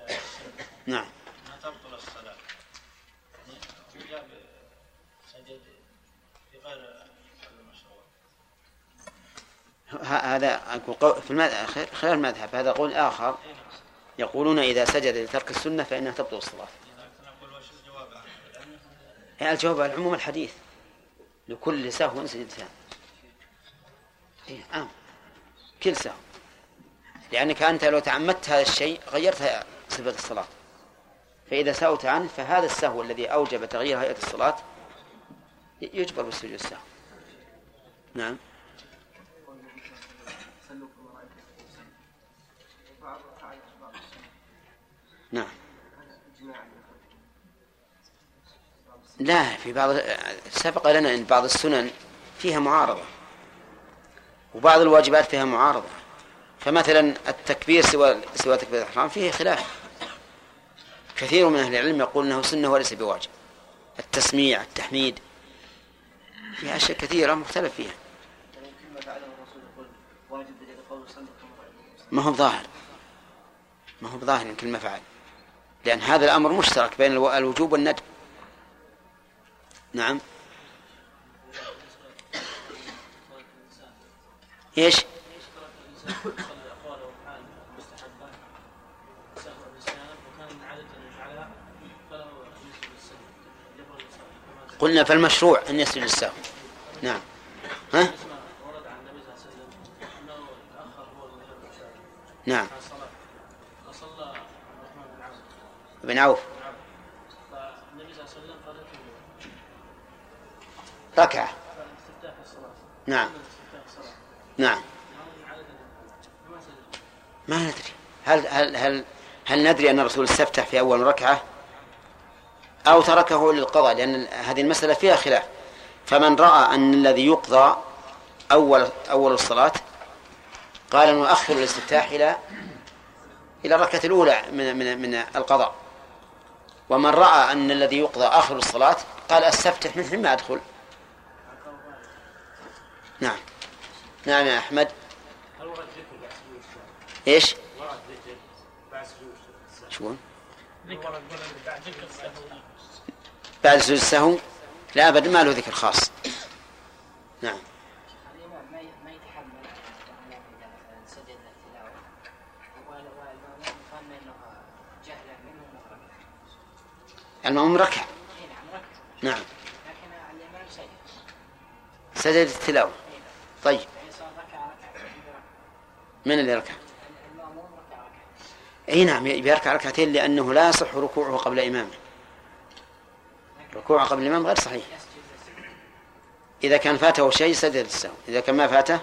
نعم. أنها تبطل الصلاة. وجاب سجد في غير المشروع. هذا أقول في المذهب خلال المذهب هذا قول آخر. يقولون إذا سجد لترك السنة فإنها تبطل الصلاة. يعني الجواب؟ على عموم الحديث. لكل سهو سجدتان. إيه آه. كل سهو. لأنك أنت لو تعمدت هذا الشيء غيرت صفة الصلاة. فإذا سهوت عنه فهذا السهو الذي أوجب تغيير هيئة الصلاة يجبر بالسجود السهو. نعم. نعم. لا في بعض سبق لنا إن بعض السنن فيها معارضة وبعض الواجبات فيها معارضة. فمثلا التكبير سوى سوى تكبير الاحرام فيه خلاف. كثير من أهل العلم يقول إنه سنة وليس بواجب. التسميع التحميد فيها أشياء كثيرة مختلف فيها. ما هو ظاهر. ما هو ظاهر يمكن ما فعل. لأن هذا الأمر مشترك بين الوجوب والندب. نعم. إيش؟ قلنا فالمشروع أن يسجد السهو نعم. ها؟ نعم. بن عوف. ركعة. نعم. نعم. ما ندري. هل هل هل هل ندري أن الرسول استفتح في أول ركعة؟ أو تركه للقضاء لأن هذه المسألة فيها خلاف. فمن رأى أن الذي يقضى أول أول الصلاة قال نؤخر الاستفتاح إلى إلى الركعة الأولى من من من القضاء. ومن رأى أن الذي يقضى آخر الصلاة قال أستفتح حين ما أدخل. نعم. نعم يا أحمد هل ورد ذكر بعد سجود سجود شو؟ بعد سجود السهو. لا أبدا ما له ذكر خاص. نعم. المأموم ركع. نعم. سجد التلاوة. طيب. من اللي ركع؟ أي نعم يركع ركعتين لأنه لا يصح ركوعه قبل إمامه. ركوعه قبل الإمام غير صحيح. إذا كان فاته شيء سجد السهو. إذا كان ما فاته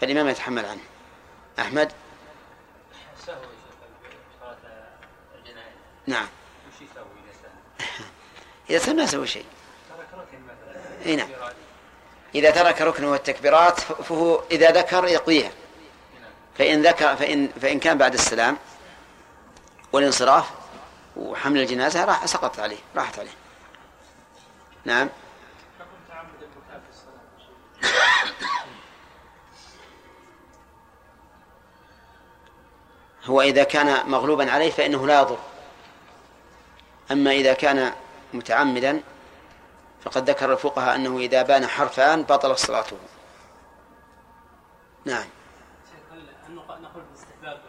فالإمام يتحمل عنه. أحمد؟ نعم. إذا سهو ما سوى شيء. إي نعم. إذا ترك ركن والتكبيرات فهو إذا ذكر يقضيها. فإن ذكر فإن فإن كان بعد السلام والانصراف وحمل الجنازة راح سقطت عليه راحت عليه. نعم. هو إذا كان مغلوبا عليه فإنه لا يضر. أما إذا كان متعمدا فقد ذكر الفقهاء أنه إذا بان حرفان بطل صلاته. نعم نقول بالاستحباب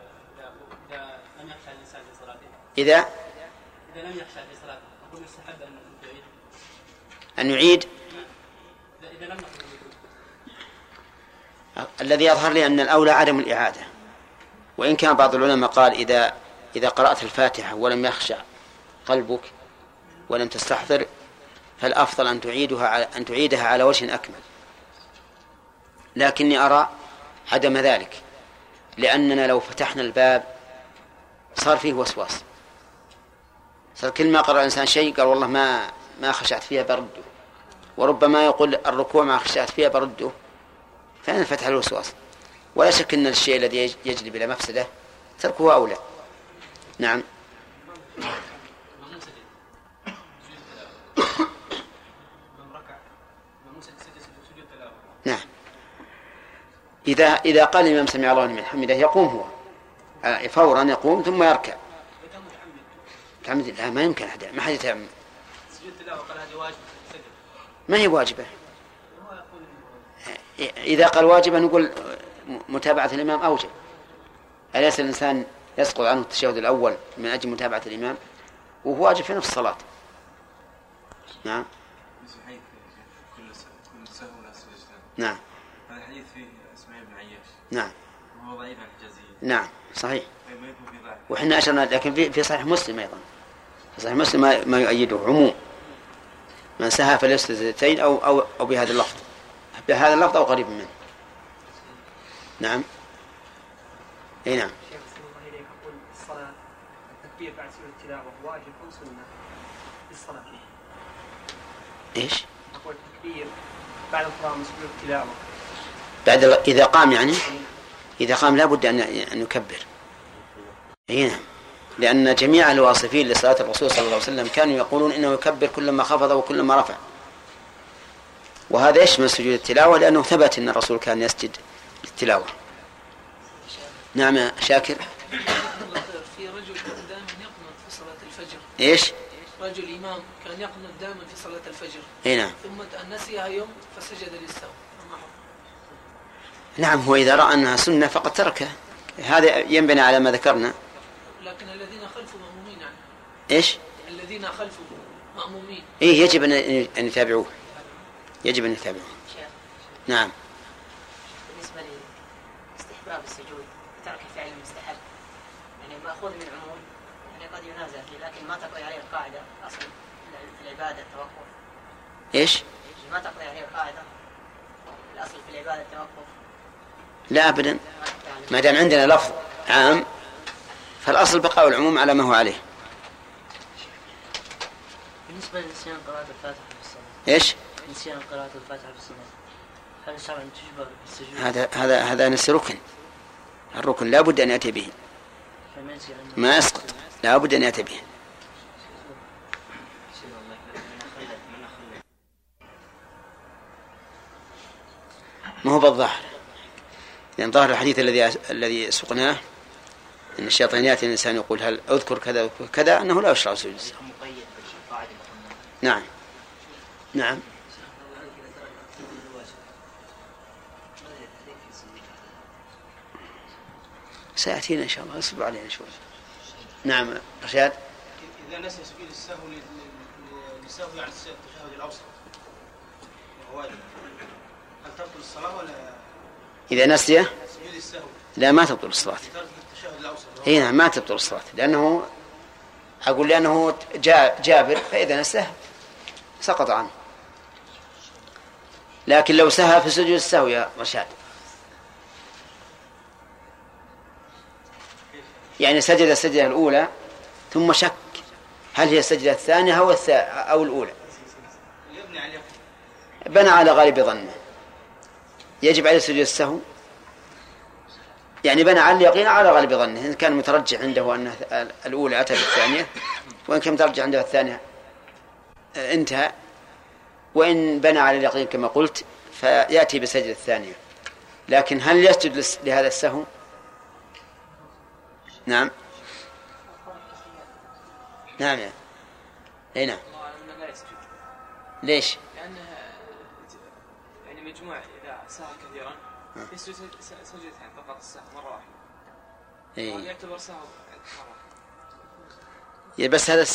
إذا لم يخشى الإنسان في صلاته إذا إذا لم يخشى في صلاته نقول يستحب أن يعيد أن يعيد؟ إذا لم الذي يظهر لي أن الأولى عدم الإعادة. وإن كان بعض العلماء قال إذا إذا قرأت الفاتحة ولم يخشع قلبك ولم تستحضر فالأفضل أن تعيدها على أن تعيدها على وجه أكمل. لكني أرى عدم ذلك لأننا لو فتحنا الباب صار فيه وسواس. صار كل ما قرأ الإنسان شيء قال والله ما ما خشعت فيها برده. وربما يقول الركوع ما خشعت فيها برده. فأنا فتح الوسواس؟ ولا شك أن الشيء الذي يجلب إلى مفسدة تركه أولى. نعم. نعم. إذا إذا قال الإمام سمع الله لمن حمده يقوم هو. آه، فورا يقوم ثم يركع. متعمد لا ما يمكن أحد ما حد يتعمد. سجود التلاوة قال هذه واجبة ما هي واجبة؟ إذا قال واجبة نقول متابعة الإمام أوجب. أليس الإنسان يسقط عنه التشهد الأول من أجل متابعة الإمام؟ وهو واجب في نفس الصلاة. نعم. نعم. هذا الحديث فيه إسماعيل بن عياش. نعم. وهو ضعيف عن الحجازية نعم صحيح. طيب وحنا أشرنا لكن في في صحيح مسلم أيضا. صحيح مسلم ما, ما يؤيده عموم. من سهى فليسجد سجدتين أو أو أو بهذا اللفظ. بهذا اللفظ أو قريب منه. نعم. إي نعم. شيخ الله عليه يقول الصلاة التكبير بعد سورة التلاوة واجب إيش؟ أقول التكبير بعد القراءة من سورة التلاوة. بعد إذا قام يعني؟ إذا قام لا بد أن أن يكبر. إي نعم. لأن جميع الواصفين لصلاة الرسول صلى الله عليه وسلم كانوا يقولون إنه يكبر كلما خفض وكلما رفع. وهذا يشمل سجود التلاوة؟ لأنه ثبت أن الرسول كان يسجد للتلاوة. نعم يا شاكر. في رجل كان دائما يقنط في صلاة الفجر. إيش؟ رجل إمام كان يقنط دائما في صلاة الفجر. إي نعم. ثم نسيها يوم فسجد للسهو. نعم هو إذا رأى أنها سنة فقد تركها. هذا ينبني على ما ذكرنا. لكن الذين خلفه مأمومين يعني. إيش؟ الذين خلفه مأمومين. إيه يجب أن أن يتابعوه. يجب أن يتابعوه. نعم. بالنسبة لاستحباب السجود ترك فعل المستحب يعني مأخوذ من عموم يعني قد ينازع فيه لكن ما تقضي عليه القاعدة أصل في العبادة التوقف. إيش؟ ما تقضي عليه القاعدة الأصل في العبادة التوقف. لا أبدا. ما دام عندنا لفظ عام فالأصل بقاء العموم على ما هو عليه. بالنسبة لنسيان قراءة الفاتحة في الصلاة. إيش؟ نسيان قراءة الفاتحة في الصلاة. هل شرعا تجبر بالسجود؟ هذا هذا هذا نفس ركن. الركن لا بد أن يأتي به؟ ما يسقط. لا بد أن يأتي به. ما هو بالظاهر؟ لأن ظاهر الحديث الذي الذي سقناه أن الشيطان يأتي الإنسان يقول هل أذكر كذا أذكر كذا أنه لا يشرع سجود السهو نعم. نعم. سيأتينا إن شاء الله. اصبروا علينا شوي. نعم. رشاد؟ إذا نسي سجود السهو ل- ل- للسهو عن التشهد الأوسط. وهو هل تبطل الصلاة ولا إذا نسي؟ سجود السهو؟ لا ما تبطل الصلاة. اي نعم ما تبطل الصلاة. لأنه أقول لأنه جا جابر فإذا نسه سقط عنه. لكن لو سهى في سجود السهو يا رشاد. يعني سجد السجدة الأولى ثم شك هل هي السجدة الثانية أو أو الأولى. بنى على غالب ظنه. يجب عليه سجود السهو. يعني بنى على اليقين على غالب ظنه إن كان مترجح عنده أن الأولى أتى بالثانية وإن كان مترجح عنده الثانية آه، انتهى. وإن بنى على اليقين كما قلت فيأتي بسجد الثانية. لكن هل يسجد لهذا السهو نعم. نعم يعني. إي نعم. يسجد. ليش؟ لأنه يعني مجموع إذا سهى كثيرا يسجد س- سجدتين. فقط مرة واحدة إيه. وهذا يعتبر سهو مرة بس هذا